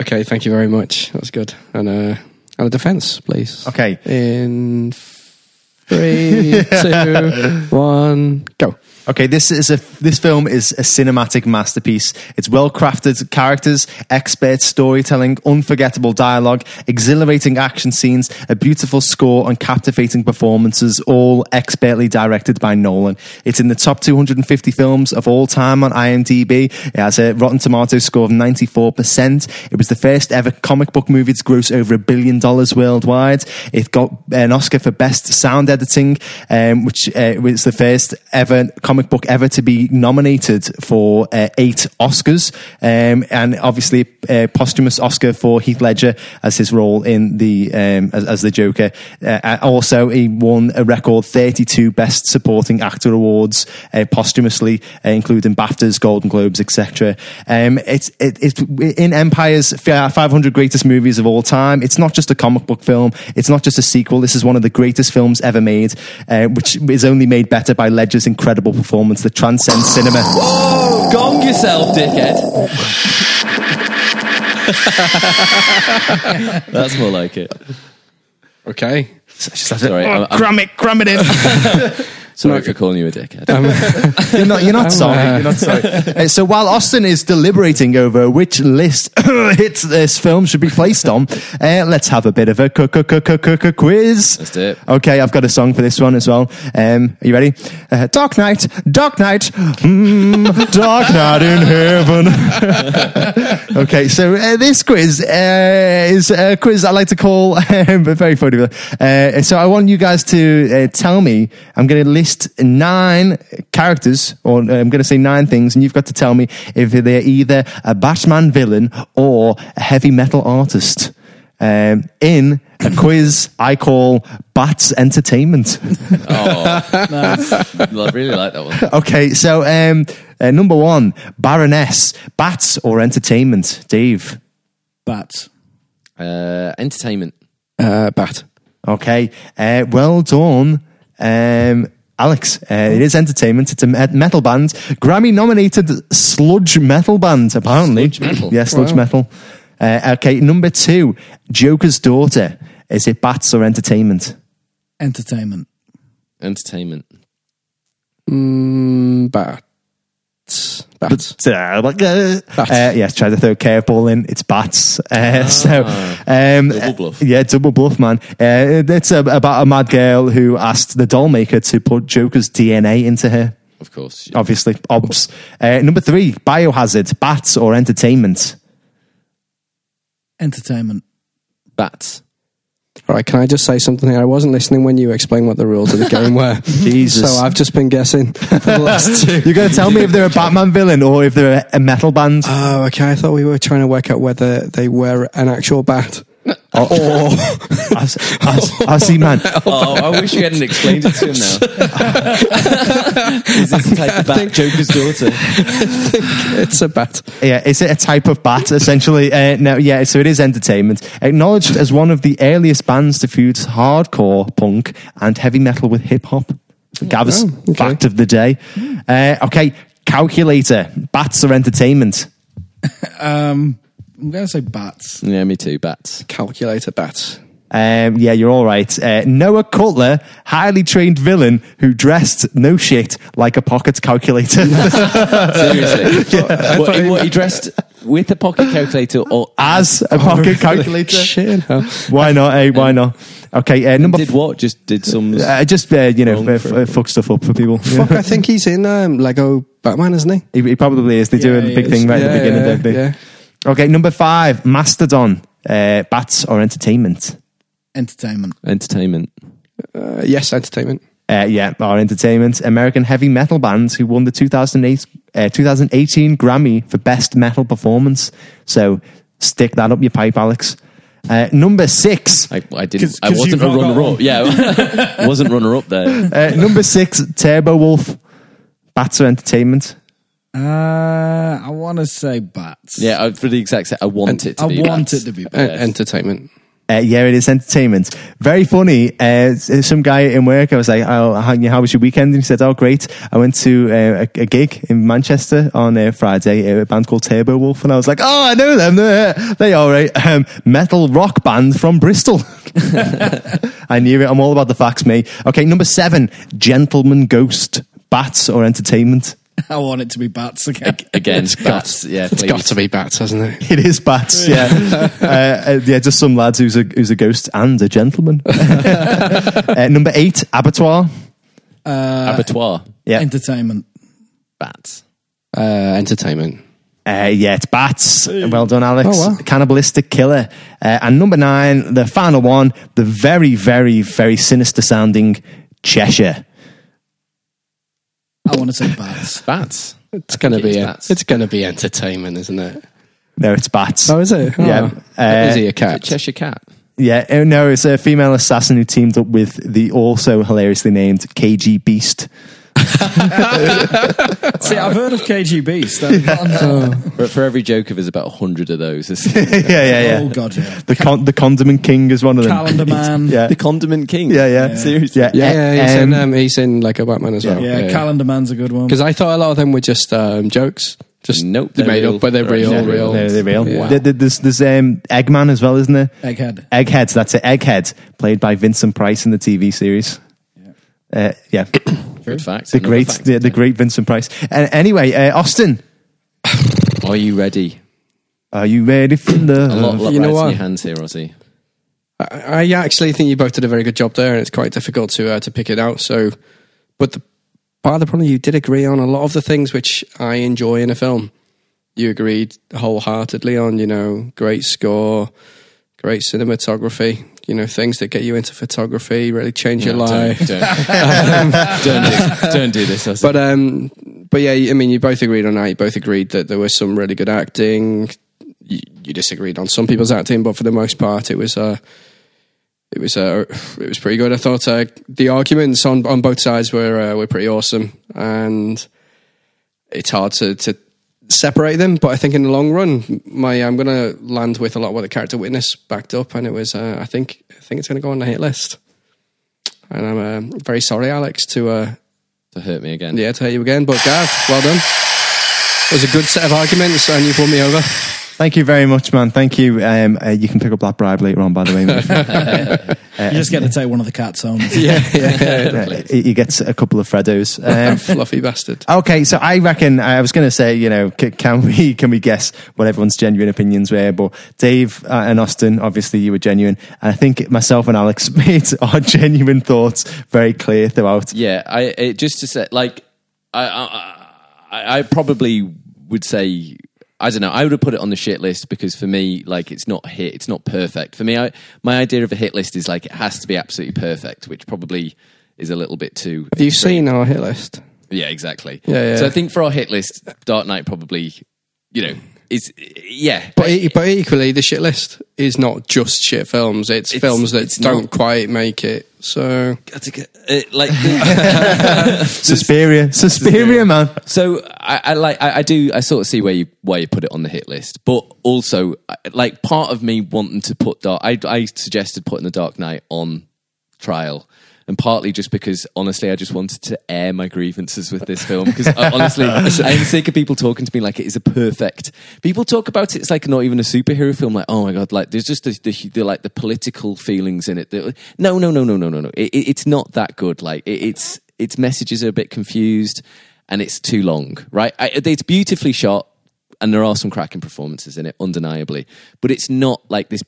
Speaker 4: Okay. Thank you very much. That was good. And uh, and a defense, please.
Speaker 1: Okay.
Speaker 4: In three, two, one, go.
Speaker 1: Okay, this is a this film is a cinematic masterpiece. It's well crafted characters, expert storytelling, unforgettable dialogue, exhilarating action scenes, a beautiful score, and captivating performances, all expertly directed by Nolan. It's in the top 250 films of all time on IMDb. It has a Rotten Tomatoes score of 94%. It was the first ever comic book movie to gross over a billion dollars worldwide. It got an Oscar for best sound editing, um, which uh, was the first ever comic comic book ever to be nominated for uh, eight Oscars, um, and obviously a posthumous Oscar for Heath Ledger as his role in the um, as, as the Joker. Uh, also, he won a record 32 Best Supporting Actor awards uh, posthumously, uh, including BAFTAs, Golden Globes, etc. Um, it's it, it's in Empire's 500 greatest movies of all time. It's not just a comic book film. It's not just a sequel. This is one of the greatest films ever made, uh, which is only made better by Ledger's incredible performance that transcends cinema.
Speaker 3: Whoa! Gong yourself, dickhead. That's more like it.
Speaker 4: Okay.
Speaker 3: Sorry, I'm, I'm
Speaker 1: Cram it, cram it in.
Speaker 3: sorry for calling you a dickhead.
Speaker 1: You're not. You're not sorry. You're not sorry. Uh, so while Austin is deliberating over which list hits this film should be placed on, uh, let's have a bit of a cu- cu- cu- quiz.
Speaker 3: Let's do it.
Speaker 1: Okay, I've got a song for this one as well. Um, are you ready? Uh, Dark Knight, Dark Knight, mm, Dark Knight in heaven. okay, so uh, this quiz uh, is a quiz I like to call, um, but very funny. Uh, so I want you guys to uh, tell me. I'm going to list nine characters, or uh, I'm going to say nine things, and you've got to tell me if they're either a Batman villain or a heavy metal artist. Um, in a quiz I call Bats Entertainment.
Speaker 3: Oh, I really like that one.
Speaker 1: Okay, so um, uh, number one, Baroness, Bats or Entertainment? Dave.
Speaker 2: Bats.
Speaker 3: Uh, entertainment.
Speaker 4: Uh, bat.
Speaker 1: Okay, uh, well done, um, Alex. Uh, it is entertainment. It's a metal band, Grammy nominated sludge metal band. Apparently,
Speaker 3: Sludge metal?
Speaker 1: Yeah, sludge
Speaker 4: Wow.
Speaker 1: metal. Uh, okay, number two, Joker's daughter. Is it Bats or Entertainment?
Speaker 2: Entertainment.
Speaker 3: Entertainment.
Speaker 4: Mm, bat. Bats.
Speaker 1: Uh, like, uh,
Speaker 4: Bats.
Speaker 1: uh, yes, try to throw a curveball in. It's bats. Uh, so, um,
Speaker 3: Double bluff.
Speaker 1: Yeah, double bluff, man. Uh, it's a, about a mad girl who asked the doll maker to put Joker's DNA into her.
Speaker 3: Of course.
Speaker 1: Obviously, obs. Uh, number three, biohazard, bats or entertainment.
Speaker 2: Entertainment.
Speaker 3: Bats.
Speaker 4: All right, can I just say something here? I wasn't listening when you explained what the rules of the game were.
Speaker 1: Jesus.
Speaker 4: So I've just been guessing for the last two.
Speaker 1: You're going to tell me if they're a Batman villain or if they're a, a metal band.
Speaker 4: Oh, okay. I thought we were trying to work out whether they were an actual bat. Or
Speaker 1: I, s- I s- I see, man.
Speaker 3: Oh, I wish you hadn't explained it to him now. Is this the type of bat Joker's daughter?
Speaker 4: it's a bat.
Speaker 1: Yeah, is it a type of bat essentially? Uh, no, yeah. So it is entertainment. Acknowledged as one of the earliest bands to fuse hardcore punk and heavy metal with hip hop. Gav's
Speaker 4: Oh, okay.
Speaker 1: fact of the day. Uh, okay, calculator. Bats are entertainment?
Speaker 2: Um, I'm going to say bats.
Speaker 3: Yeah, me too. Bats.
Speaker 4: Calculator bats.
Speaker 1: Um, yeah, you're all right. Uh, Noah Kuttler, highly trained villain who dressed no shit like a pocket calculator.
Speaker 3: Seriously. what, he, what, he dressed with a pocket calculator or
Speaker 1: As a pocket calculator.
Speaker 4: Shit. hell.
Speaker 1: Why not? Hey, why not? Okay, uh, number
Speaker 3: did what? Just did some.
Speaker 1: Uh, just uh, you know,
Speaker 3: Wrong
Speaker 1: uh, f- uh, fuck stuff up for people.
Speaker 4: Fuck, I think he's in um, Lego Batman, isn't he?
Speaker 1: He, he probably is. They do
Speaker 2: Yeah,
Speaker 1: a big
Speaker 2: is.
Speaker 1: thing right at the beginning,
Speaker 4: yeah,
Speaker 1: don't they?
Speaker 4: Yeah.
Speaker 1: Okay, number five, Mastodon. Uh, bats or entertainment?
Speaker 2: Entertainment.
Speaker 3: Entertainment.
Speaker 4: Uh, yes, entertainment.
Speaker 1: Uh, yeah, or entertainment. American heavy metal bands who won the 2008, uh, 2018 Grammy for Best Metal Performance. So stick that up your pipe, Alex. Uh, number six.
Speaker 3: I, I didn't.
Speaker 2: 'Cause-
Speaker 3: I
Speaker 2: 'cause
Speaker 3: wasn't a runner up. Yeah, wasn't runner up there.
Speaker 1: Uh, number six, Turbowolf. Bats or entertainment?
Speaker 2: Uh, I want to say bats.
Speaker 3: Yeah, I, for the exact same. I want it to
Speaker 2: I
Speaker 3: be.
Speaker 2: want
Speaker 3: bats.
Speaker 2: it to be
Speaker 4: Uh,
Speaker 2: bats.
Speaker 4: Entertainment.
Speaker 1: Uh, yeah, it is entertainment. Very funny. Uh, s- some guy in work, I was like, oh, how, how was your weekend? And he said, oh, great. I went to uh, a, a gig in Manchester on uh, Friday, a band called Turbowolf. And I was like, oh, I know them. They're, they all right. Um, metal rock band from Bristol. I knew it. I'm all about the facts, mate. Okay, number seven, Gentleman Ghost. Bats or entertainment?
Speaker 2: I want it to be bats again.
Speaker 3: Again, it's bats. Yeah,
Speaker 4: It's
Speaker 3: please.
Speaker 4: got to be bats, hasn't it?
Speaker 1: It is bats, yeah. uh, uh, yeah, just some lads who's a, who's a ghost and a gentleman. uh, number eight, Abattoir.
Speaker 3: abattoir.
Speaker 1: Yeah.
Speaker 2: Entertainment.
Speaker 3: Bats.
Speaker 4: Uh, entertainment.
Speaker 1: Uh, yeah, it's bats. Well done, Alex.
Speaker 4: Oh, wow.
Speaker 1: Cannibalistic killer. Uh, and number nine, the final one, the very, very, very sinister sounding Cheshire.
Speaker 2: I want to say bats.
Speaker 3: Bats.
Speaker 4: It's gonna be
Speaker 3: is
Speaker 4: a,
Speaker 3: bats.
Speaker 4: it's gonna be entertainment, isn't it?
Speaker 1: No, it's bats.
Speaker 4: Oh, is it?
Speaker 1: Yeah.
Speaker 4: Oh.
Speaker 1: Uh,
Speaker 4: is he a
Speaker 3: Is it
Speaker 4: cat?
Speaker 3: Cheshire Cat.
Speaker 1: Yeah, oh, no, it's a female assassin who teamed up with the also hilariously named KG Beast.
Speaker 2: See, I've heard of KG Beast. I've not
Speaker 3: For, for every joke of there's about hundred of those.
Speaker 1: yeah, yeah, yeah.
Speaker 2: Oh god, yeah.
Speaker 1: The con- the Condiment King is one of them.
Speaker 2: Calendar Man.
Speaker 1: yeah,
Speaker 3: the Condiment King.
Speaker 1: yeah, yeah,
Speaker 3: Seriously.
Speaker 1: Yeah,
Speaker 4: Yeah, yeah, he's,
Speaker 1: um,
Speaker 4: in, um, he's in like a Batman as well.
Speaker 2: Yeah, Calendar Man's a good one.
Speaker 4: Because I thought a lot of them were just um, jokes. Just
Speaker 3: Nope,
Speaker 4: they
Speaker 3: they're
Speaker 4: made
Speaker 3: real.
Speaker 4: up, but they're
Speaker 3: They're
Speaker 4: real,
Speaker 3: actually
Speaker 4: real.
Speaker 1: They're real.
Speaker 4: Yeah.
Speaker 1: There- there- There's, there's um, Eggman as well, isn't there?
Speaker 2: Egghead.
Speaker 1: Eggheads, that's it. Egghead, played by Vincent Price in the TV series. Uh, yeah,
Speaker 3: Good fact.
Speaker 1: the great,
Speaker 3: fact.
Speaker 1: the, the great Vincent Price. Uh, anyway, uh, Austin,
Speaker 3: Are you ready?
Speaker 1: are you ready for love?
Speaker 3: A lot, lot
Speaker 4: You know
Speaker 3: rides in
Speaker 4: what?
Speaker 3: your hands here, Ozzy.
Speaker 4: I, I actually think you both did a very good job there, and it's quite difficult to uh, to pick it out. So, but the part of the problem you did agree on a lot of the things which I enjoy in a film. You agreed wholeheartedly on, you know, great score, great cinematography, you know, things that get you into photography, really change your life.
Speaker 3: Don't, don't, don't, do, don't do this.
Speaker 4: But um, but yeah, I mean, you both agreed on that. You both agreed that there was some really good acting. You, you disagreed on some people's acting, but for the most part, it was uh, it was uh, it was pretty good. I thought uh, the arguments on on both sides were uh, were pretty awesome, and it's hard to to separate them. But I think in the long run, my I'm going to land with a lot of what the character witness backed up, and it was uh, I think I think it's going to go on the hit list. And I'm uh, very sorry, Alex, to uh,
Speaker 3: to hurt me again.
Speaker 4: yeah, to hurt you again. But Gav, well done. It was a good set of arguments, and you've won me over.
Speaker 1: Thank you very much, man. Thank you. Um, uh, you can pick up that bribe later on, by the way. mate.
Speaker 2: You just get to take one of the cat's home.
Speaker 4: Yeah, yeah,
Speaker 1: Uh, you get a couple of Freddos. Um,
Speaker 4: Fluffy bastard.
Speaker 1: Okay, so I reckon I was going to say, you know, c- can we can we guess what everyone's genuine opinions were? But Dave uh, and Austin, obviously, you were genuine, and I think myself and Alex made our genuine thoughts very clear throughout.
Speaker 3: Yeah, I it, just to say, like, I, I, I, I probably would say, I don't know, I would have put it on the shit list because for me, like, it's not hit, it's not perfect. For me, I, my idea of a hit list is like it has to be absolutely perfect, which probably is a little bit too.
Speaker 4: Have you seen our hit list?
Speaker 3: Yeah, exactly.
Speaker 4: Yeah, yeah.
Speaker 3: So I think for our hit list, Dark Knight probably, you know, is yeah,
Speaker 4: But but equally, the shit list is not just shit films. It's,
Speaker 3: It's-
Speaker 4: films that
Speaker 3: it's
Speaker 4: don't
Speaker 3: not.
Speaker 4: quite make it. So
Speaker 3: That's a good- uh, like
Speaker 1: Suspiria, Suspiria, man.
Speaker 3: So I, I like I, I do I sort of see where you where you put it on the hit list, but also like part of me wanting to put Dark I, I suggested putting the Dark Knight on trial, and partly just because honestly I just wanted to air my grievances with this film because uh, honestly I'm sick of people talking to me like it is a perfect. People talk about it it's like not even a superhero film. Like oh my god, like there's just the, the, the like the political feelings in it. that- no no no no no no no. It, it- it's not that good. Like it, it's its messages are a bit confused and it's too long, right? I, it's beautifully shot, and there are some cracking performances in it, undeniably. But it's not like this.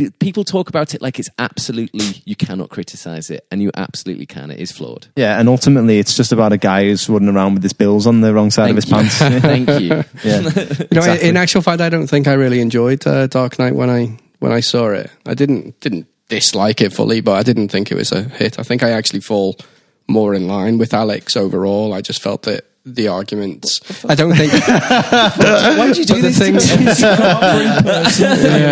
Speaker 3: P- p- People talk about it like it's absolutely you cannot criticize it, and you absolutely can. It is flawed.
Speaker 1: Yeah, and ultimately, it's just about a guy who's running around with his bills on the wrong side of his
Speaker 3: Thank
Speaker 1: pants.
Speaker 3: Thank you.
Speaker 1: yeah,
Speaker 4: you know,
Speaker 1: Exactly.
Speaker 4: in actual fact, I don't think I really enjoyed uh, Dark Knight when I when I saw it. I didn't didn't dislike it fully, but I didn't think it was a hit. I think I actually fall more in line with Alex overall. I just felt that the arguments. I don't think.
Speaker 3: Why did you do
Speaker 4: But the things-
Speaker 3: to me?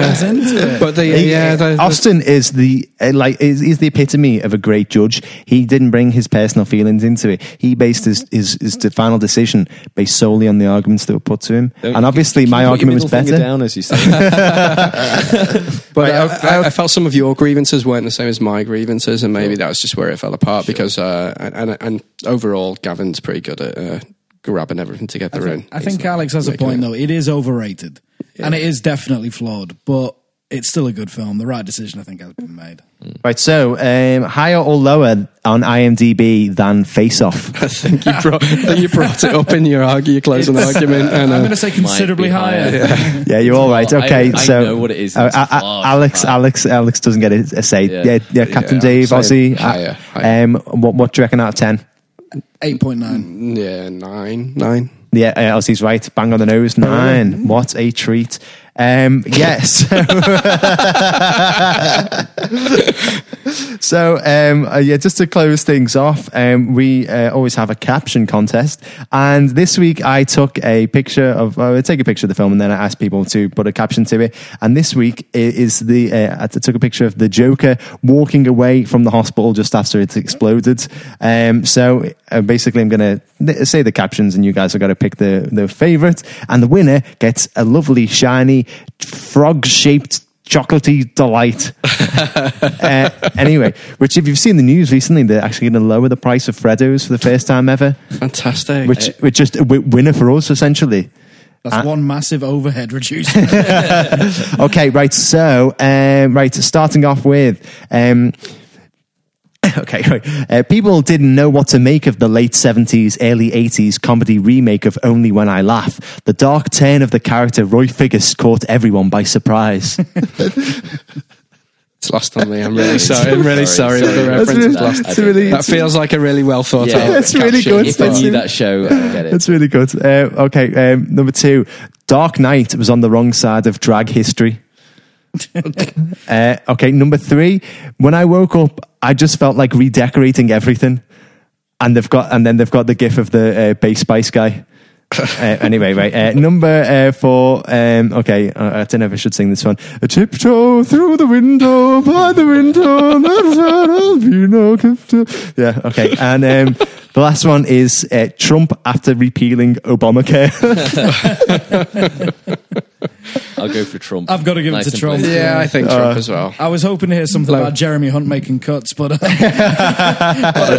Speaker 2: Goes into it.
Speaker 4: but the yeah, the, the-
Speaker 1: Austin is the uh, like is, is the epitome of a great judge. He didn't bring his personal feelings into it. He based his his, his de- final decision based solely on the arguments that were put to him.
Speaker 3: Don't
Speaker 1: and
Speaker 3: you-
Speaker 1: obviously,
Speaker 3: keep
Speaker 1: my
Speaker 3: your
Speaker 1: argument was
Speaker 3: middle finger
Speaker 1: better.
Speaker 3: Down as you say.
Speaker 4: But I,
Speaker 1: I-
Speaker 4: I, I felt some of your grievances weren't the same as my grievances, and maybe that was just where it fell apart. Because uh, and and overall, Gavin's pretty good at uh, grabbing everything to together. in.
Speaker 2: I think Alex has a point
Speaker 4: it.
Speaker 2: though. It is overrated, and it is definitely flawed, but it's still a good film. The right decision, I think, has been made.
Speaker 1: Right, so um, higher or lower on IMDb than Face Off?
Speaker 4: I think you brought I think you brought it up in your argue, your closing
Speaker 2: It's-
Speaker 4: argument. And,
Speaker 2: I'm
Speaker 4: uh,
Speaker 2: going to say considerably
Speaker 3: higher.
Speaker 2: higher.
Speaker 1: Yeah, you're all right.
Speaker 3: Well, I-
Speaker 1: Okay,
Speaker 3: I
Speaker 1: so
Speaker 3: know what it is.
Speaker 1: uh, uh, Alex,
Speaker 3: higher.
Speaker 1: Alex, Alex doesn't get a, a say. Yeah,
Speaker 3: Yeah.
Speaker 1: yeah, Captain
Speaker 4: Yeah,
Speaker 1: Dave,
Speaker 4: I'll
Speaker 1: Aussie.
Speaker 4: higher,
Speaker 1: uh,
Speaker 4: higher.
Speaker 1: Um, what, what do you reckon out of ten?
Speaker 2: Eight point nine.
Speaker 4: yeah, nine, nine.
Speaker 1: Yeah, Aussie's right. Bang on the nose. Nine. What a treat. Um, yes. so um, uh, yeah, just to close things off, um, we uh, always have a caption contest, and this week I took a picture of. Uh, I take a picture of the film, and then I asked people to put a caption to it. And this week is the uh, I took a picture of the Joker walking away from the hospital just after it's exploded. Um, so uh, basically, I'm going to say the captions, and you guys have got to pick the the favorite, and the winner gets a lovely shiny frog shaped chocolatey delight. uh, anyway, which if you've seen the news recently, they're actually going to lower the price of Freddos for the first time ever,
Speaker 4: Fantastic.
Speaker 1: which which just a winner for us essentially.
Speaker 2: That's
Speaker 1: Uh,
Speaker 2: one massive overhead reducer.
Speaker 1: Okay, right. So, um, right, starting off with. Um, Okay, right. Uh, people didn't know what to make of the late 70s, early 80s comedy remake of Only When I Laugh. The dark turn of the character Roy Figgis caught everyone by surprise.
Speaker 4: it's lost on me. I'm really sorry. I'm really
Speaker 3: Sorry,
Speaker 4: sorry, that the reference
Speaker 1: really-
Speaker 4: lost.
Speaker 1: that's really-
Speaker 4: that feels like a really well thought
Speaker 3: Yeah,
Speaker 4: out.
Speaker 1: That's really good.
Speaker 3: If I
Speaker 1: That's
Speaker 3: knew that show, I get it.
Speaker 1: That's really good. Uh, okay, um, number two. Dark Knight was on the wrong side of drag history. uh, okay, number three. When I woke up, I just felt like redecorating everything, and they've got, and then they've got the gif of the uh, bass spice guy. uh, anyway, right. Uh, number uh, four. Um, okay, uh, I don't know if I should sing this one. A tiptoe through the window, by the window. there'll be no tiptoe. Yeah. Okay. And um, the last one is uh, Trump after repealing Obamacare.
Speaker 3: I'll go for Trump.
Speaker 2: I've gotta give it to Trump.
Speaker 3: plain.
Speaker 4: Yeah, I think Trump as well.
Speaker 2: I was hoping to hear something
Speaker 4: Low.
Speaker 2: about Jeremy Hunt making cuts, but, uh, but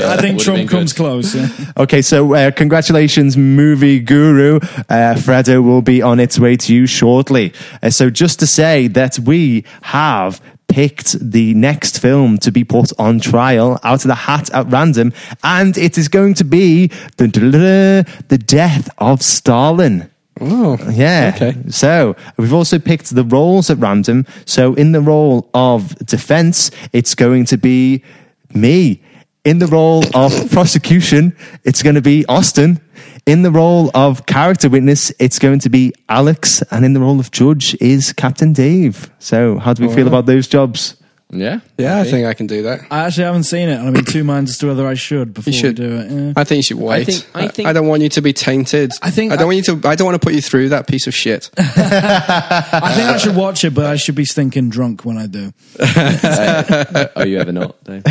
Speaker 2: I think Trump comes close. Yeah.
Speaker 1: Okay, so uh, congratulations, movie guru. Uh, Freddo will be on its way to you shortly. Uh, so, just to say that we have picked the next film to be put on trial out of the hat at random, and it is going to be dun, the death of Stalin.
Speaker 4: Oh,
Speaker 1: Yeah.
Speaker 4: Okay.
Speaker 1: So we've also picked the roles at random. So in the role of defense, it's going to be me. In the role of prosecution, it's going to be Austin. In the role of character witness, it's going to be Alex. And in the role of judge is Captain Dave. So how do we feel oh, about those jobs?
Speaker 3: Yeah.
Speaker 4: yeah, I think I can do that.
Speaker 2: I actually haven't seen it, and I'm in two minds as to whether I should before
Speaker 4: You should.
Speaker 2: we do it. Yeah.
Speaker 4: I think you should wait.
Speaker 3: think- I think-
Speaker 4: I don't want you to be tainted.
Speaker 2: I think
Speaker 4: I don't
Speaker 2: I-
Speaker 4: want you to. I don't want to put you through that piece of shit.
Speaker 2: I think I should watch it, but I should be stinking drunk when I do.
Speaker 3: Are oh, you ever not? Dave?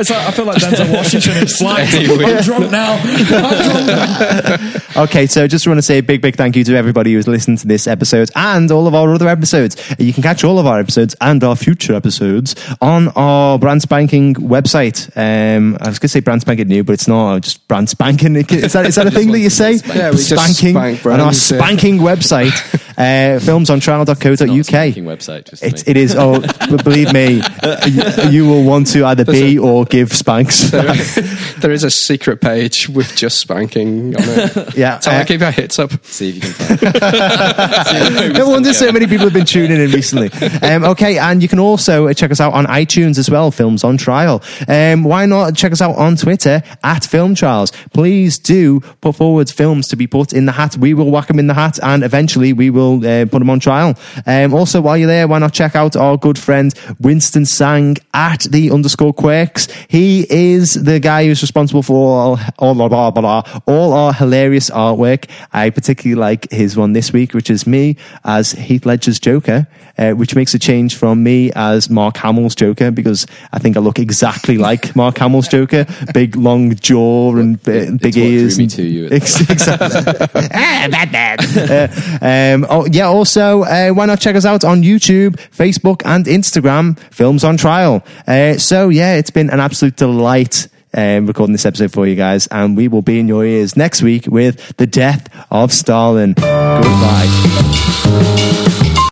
Speaker 2: It's like, I feel like Denzel Washington in flight. I'm drunk now. I'm drunk now.
Speaker 1: Okay, so just want to say a big, big thank you to everybody who's listened to this episode and all of our other episodes. You can catch all of our episodes and our future episodes on our brand spanking website. Um, I was going to say brand spanking new, but it's not. Just brand spanking. Is that is that a thing that you say?
Speaker 4: Yeah, we just
Speaker 1: spanking
Speaker 4: spank
Speaker 1: on our
Speaker 4: brands, yeah.
Speaker 1: spanking website, uh,
Speaker 3: Not a
Speaker 1: filmsontrial.co.uk.
Speaker 3: spanking website. Just
Speaker 1: It, it is. Oh, b- believe me, you, you will want to either be or give spanks.
Speaker 4: there is a secret page with just spanking on it.
Speaker 1: yeah.
Speaker 4: So
Speaker 1: uh,
Speaker 4: I keep our hits up.
Speaker 3: See if you can find. it.
Speaker 1: No wonder so many people have been tuning in recently. Um, okay, and you can also uh, check us out on iTunes as well, Films on Trial. Um, why not check us out on Twitter at Film Trials? Please do put forward films to be put in the hat. We will whack them in the hat and eventually we will uh, put them on trial. Um, also, while you're there, why not check out our good friend Winston Sang at the underscore quirks? He is the guy who's responsible for all, all, blah, blah, blah, all our hilarious artwork. I particularly like his one this week, which is me as Heath Ledger's Joker, uh, which makes a change from me as Mark Hamill's Joker because I think I look exactly like Mark Hamill's Joker. Big, long jaw and uh, big
Speaker 3: what
Speaker 1: ears.
Speaker 3: me to you
Speaker 1: exactly. ah, bad, bad. Uh, um, oh, yeah, also, uh, why not check us out on YouTube, Facebook, and Instagram, Films on Trial. Uh, so, yeah, it's been an absolute delight. Um, recording this episode for you guys, and we will be in your ears next week with the death of Stalin. Goodbye.